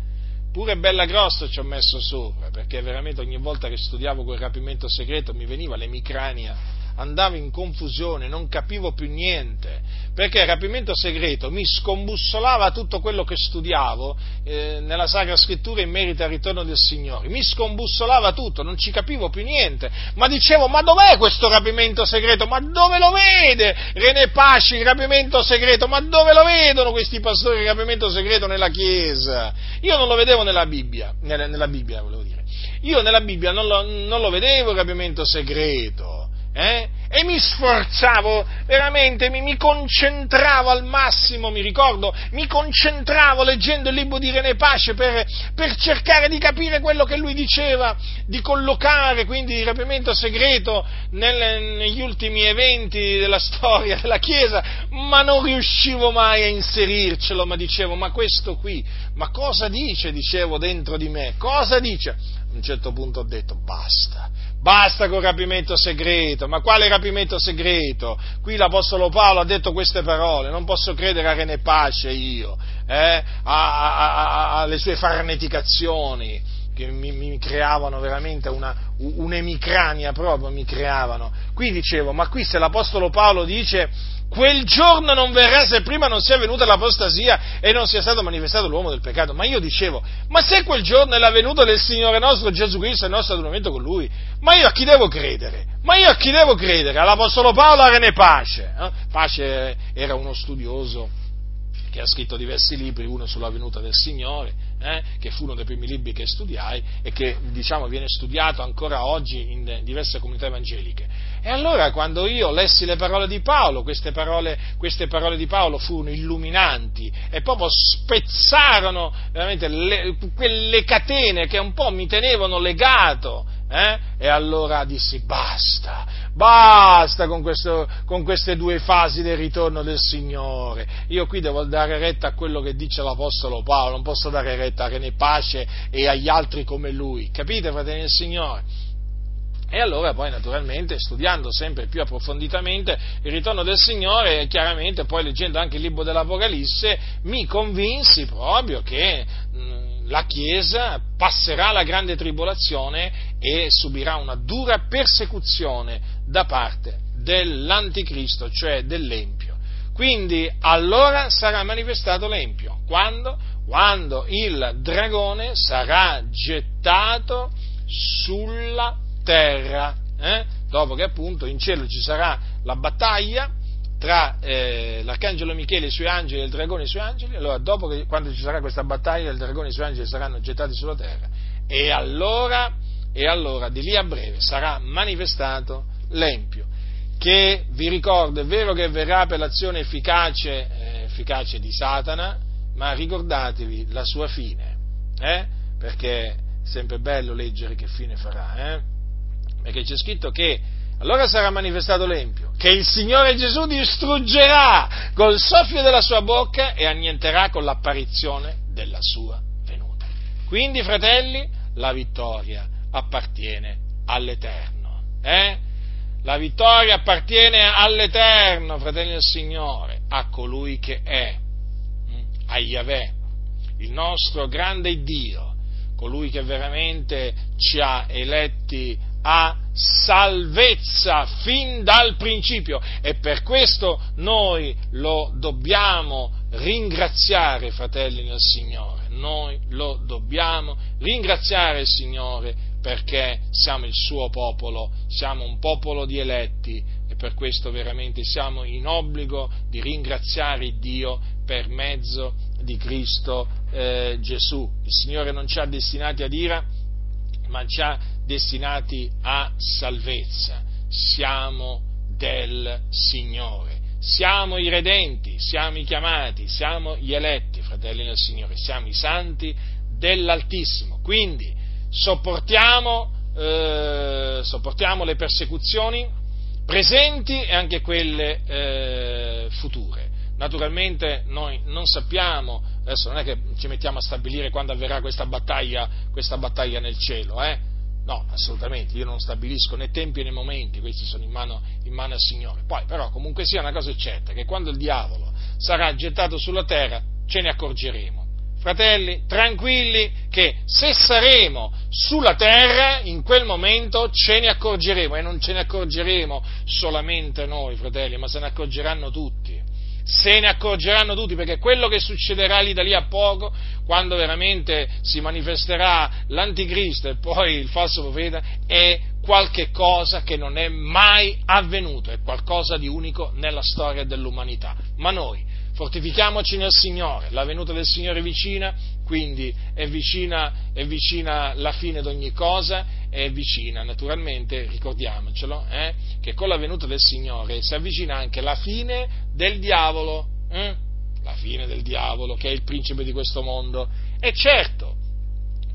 Pure bella grossa ci ho messo sopra, perché veramente ogni volta che studiavo quel rapimento segreto mi veniva l'emicrania andavo in confusione, non capivo più niente, perché il rapimento segreto mi scombussolava tutto quello che studiavo eh, nella Sacra Scrittura in merito al ritorno del Signore, mi scombussolava tutto, non ci capivo più niente, ma dicevo, ma dov'è questo rapimento segreto? Ma dove lo vede René Pasci, il rapimento segreto? Ma dove lo vedono questi pastori il rapimento segreto nella Chiesa? Io non lo vedevo nella Bibbia, nella, nella Bibbia volevo dire, io nella Bibbia non lo, non lo vedevo il rapimento segreto eh? e mi sforzavo, veramente mi, mi, concentravo al massimo, mi ricordo, mi concentravo leggendo il libro di René Pace per, per cercare di capire quello che lui diceva, di collocare quindi il rapimento segreto nel, negli ultimi eventi della storia della Chiesa, ma non riuscivo mai a inserircelo, ma dicevo, ma questo qui, ma cosa dice, dicevo dentro di me, cosa dice? A un certo punto ho detto, basta Basta col rapimento segreto, ma quale rapimento segreto? Qui l'Apostolo Paolo ha detto queste parole, non posso credere a René Pace io, eh, alle sue farneticazioni che mi, mi creavano veramente una, un'emicrania proprio, mi creavano. Qui dicevo, ma qui se l'Apostolo Paolo dice quel giorno non verrà se prima non sia venuta l'apostasia e non sia stato manifestato l'uomo del peccato. Ma io dicevo, ma se quel giorno è la venuta del Signore nostro Gesù Cristo e il nostro adunamento con Lui, ma io a chi devo credere? Ma io a chi devo credere? All'Apostolo Paolo a Pace. Eh? Pace era uno studioso che ha scritto diversi libri, uno sulla venuta del Signore, eh, che fu uno dei primi libri che studiai e che diciamo, viene studiato ancora oggi in diverse comunità evangeliche. E allora quando io lessi le parole di Paolo, queste parole, queste parole di Paolo furono illuminanti e proprio spezzarono veramente le, quelle catene che un po' mi tenevano legato eh? E allora dissi basta, basta con, questo, con, queste due fasi del ritorno del Signore. Io qui devo dare retta a quello che dice l'Apostolo Paolo, non posso dare retta a René Pace e agli altri come lui. Capite, fratelli del Signore? E allora poi naturalmente studiando sempre più approfonditamente il ritorno del Signore, chiaramente poi leggendo anche il libro dell'Apocalisse, mi convinsi proprio che la Chiesa passerà la grande tribolazione e subirà una dura persecuzione da parte dell'anticristo, cioè dell'Empio. Quindi allora sarà manifestato l'empio. Quando? Quando il dragone sarà gettato sulla terra. Eh? Dopo che appunto in cielo ci sarà la battaglia tra eh, l'arcangelo Michele e i suoi angeli e il dragone e i suoi angeli, allora dopo che quando ci sarà questa battaglia il dragone e i suoi angeli saranno gettati sulla terra e allora, e allora di lì a breve sarà manifestato l'empio che vi ricordo, è vero che verrà per l'azione efficace, eh, efficace di Satana, ma ricordatevi la sua fine, eh? perché è sempre bello leggere che fine farà, eh? perché c'è scritto che allora sarà manifestato l'empio, che il Signore Gesù distruggerà col soffio della sua bocca e annienterà con l'apparizione della sua venuta. Quindi, fratelli, la vittoria appartiene all'Eterno. Eh? La vittoria appartiene all'Eterno, fratelli del Signore, a colui che è, mm, a Yahweh, il nostro grande Dio, colui che veramente ci ha eletti a salvezza fin dal principio e per questo noi lo dobbiamo ringraziare, fratelli nel Signore, noi lo dobbiamo ringraziare il Signore perché siamo il suo popolo, siamo un popolo di eletti e per questo veramente siamo in obbligo di ringraziare Dio per mezzo di Cristo eh, Gesù. Il Signore non ci ha destinati ad ira, ma ci ha destinati a salvezza. Siamo del Signore. Siamo i redenti, siamo i chiamati, siamo gli eletti, fratelli del Signore, siamo i santi dell'Altissimo. Quindi sopportiamo, eh, sopportiamo le persecuzioni presenti e anche quelle eh, future. Naturalmente noi non sappiamo, adesso non è che ci mettiamo a stabilire quando avverrà questa battaglia, questa battaglia nel cielo, eh? No, assolutamente, io non stabilisco né tempi né momenti, questi sono in mano, in mano al Signore. Poi però comunque sia una cosa certa, che quando il diavolo sarà gettato sulla terra ce ne accorgeremo fratelli, tranquilli che se saremo sulla terra, in quel momento ce ne accorgeremo e non ce ne accorgeremo solamente noi, fratelli, ma se ne accorgeranno tutti. Se ne accorgeranno tutti perché quello che succederà lì da lì a poco, quando veramente si manifesterà l'anticristo e poi il falso profeta, è qualche cosa che non è mai avvenuto, è qualcosa di unico nella storia dell'umanità. Ma noi, fortifichiamoci nel Signore, la venuta del Signore è vicina, quindi è vicina, è vicina la fine di ogni cosa, è vicina, naturalmente, ricordiamocelo, eh, che con la venuta del Signore si avvicina anche la fine del diavolo, eh? la fine del diavolo che è il principe di questo mondo. E certo,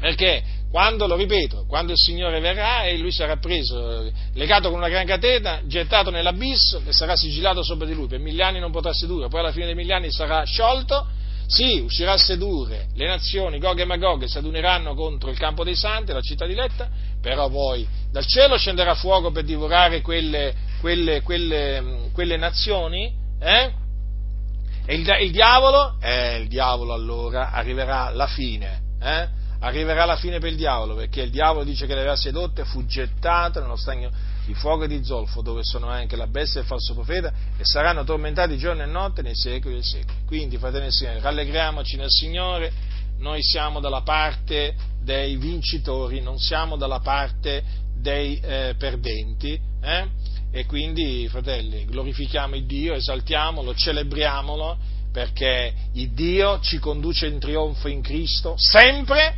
perché quando, lo ripeto, quando il Signore verrà e lui sarà preso, legato con una gran catena, gettato nell'abisso e sarà sigillato sopra di lui, per mille anni non potrà sedurre, poi alla fine dei mille anni sarà sciolto, sì, uscirà a sedurre le nazioni, Gog e Magog, si aduneranno contro il campo dei santi, la città diletta, però poi dal cielo scenderà fuoco per divorare quelle, quelle, quelle, quelle nazioni, eh? E il, il diavolo, eh, il diavolo allora arriverà la fine, eh? Arriverà la fine per il diavolo, perché il diavolo dice che le aveva sedotte, fu gettato nello stagno di fuoco e di zolfo, dove sono anche la bestia e il falso profeta, e saranno tormentati giorno e notte nei secoli dei secoli. Quindi, fratelli e signori, rallegriamoci nel Signore, noi siamo dalla parte dei vincitori, non siamo dalla parte dei eh, perdenti, eh? e quindi, fratelli, glorifichiamo il Dio, esaltiamolo, celebriamolo, perché il Dio ci conduce in trionfo in Cristo, sempre,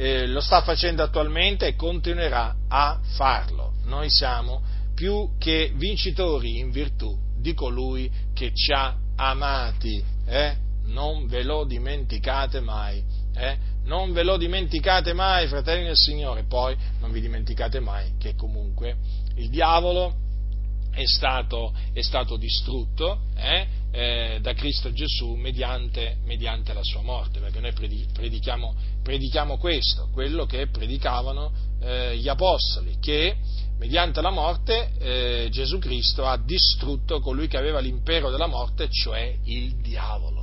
eh, lo sta facendo attualmente e continuerà a farlo. Noi siamo più che vincitori in virtù di colui che ci ha amati. Eh? Non ve lo dimenticate mai. Eh? Non ve lo dimenticate mai, fratelli del Signore. Poi non vi dimenticate mai che comunque il diavolo è stato, è stato distrutto. Eh? eh, da Cristo Gesù mediante, mediante, la sua morte, perché noi predichiamo, predichiamo questo, quello che predicavano eh, gli Apostoli, che mediante la morte eh, Gesù Cristo ha distrutto colui che aveva l'impero della morte, cioè il diavolo.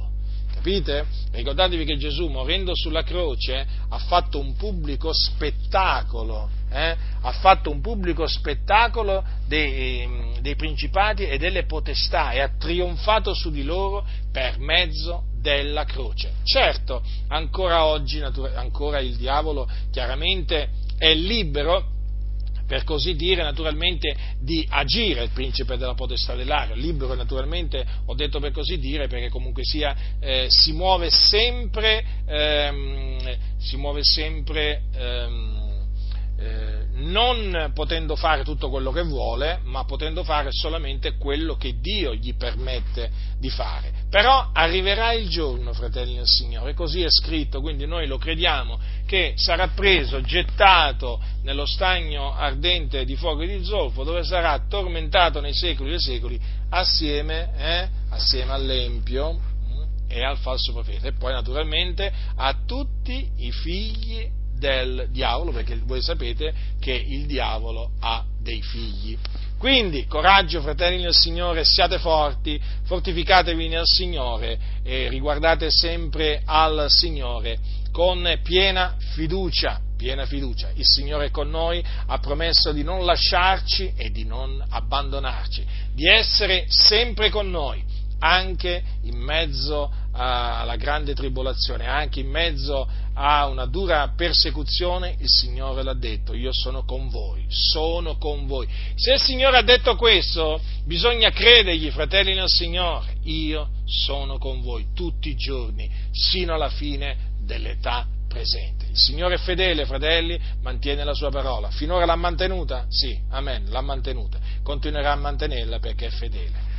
Capite? Ricordatevi che Gesù, morendo sulla croce, ha fatto un pubblico spettacolo, eh? ha fatto un pubblico spettacolo dei, ehm, dei principati e delle potestà e ha trionfato su di loro per mezzo della croce. Certo, ancora oggi, ancora il diavolo chiaramente è libero per così dire, naturalmente, di agire il principe della potestà dell'aria, libero naturalmente, ho detto per così dire, perché comunque sia, eh, si muove sempre, ehm, si muove sempre ehm, eh, non potendo fare tutto quello che vuole, ma potendo fare solamente quello che Dio gli permette di fare. Però arriverà il giorno, fratelli del Signore, così è scritto, quindi noi lo crediamo, che sarà preso, gettato nello stagno ardente di fuoco e di zolfo, dove sarà tormentato nei secoli dei secoli, assieme, eh, assieme all'Empio mm, e al falso profeta, e poi naturalmente a tutti i figli del diavolo, perché voi sapete che il diavolo ha dei figli. Quindi, coraggio, fratelli del Signore, siate forti, fortificatevi nel Signore e riguardate sempre al Signore con piena fiducia, piena fiducia. Il Signore è con noi, ha promesso di non lasciarci e di non abbandonarci, di essere sempre con noi, anche in mezzo alla grande tribolazione, anche in mezzo a una dura persecuzione, il Signore l'ha detto, io sono con voi, sono con voi. Se il Signore ha detto questo, bisogna credergli, fratelli nel Signore, io sono con voi tutti i giorni, sino alla fine dell'età presente. Il Signore è fedele, fratelli, mantiene la sua parola. Finora l'ha mantenuta? Sì, amen, l'ha mantenuta. Continuerà a mantenerla perché è fedele.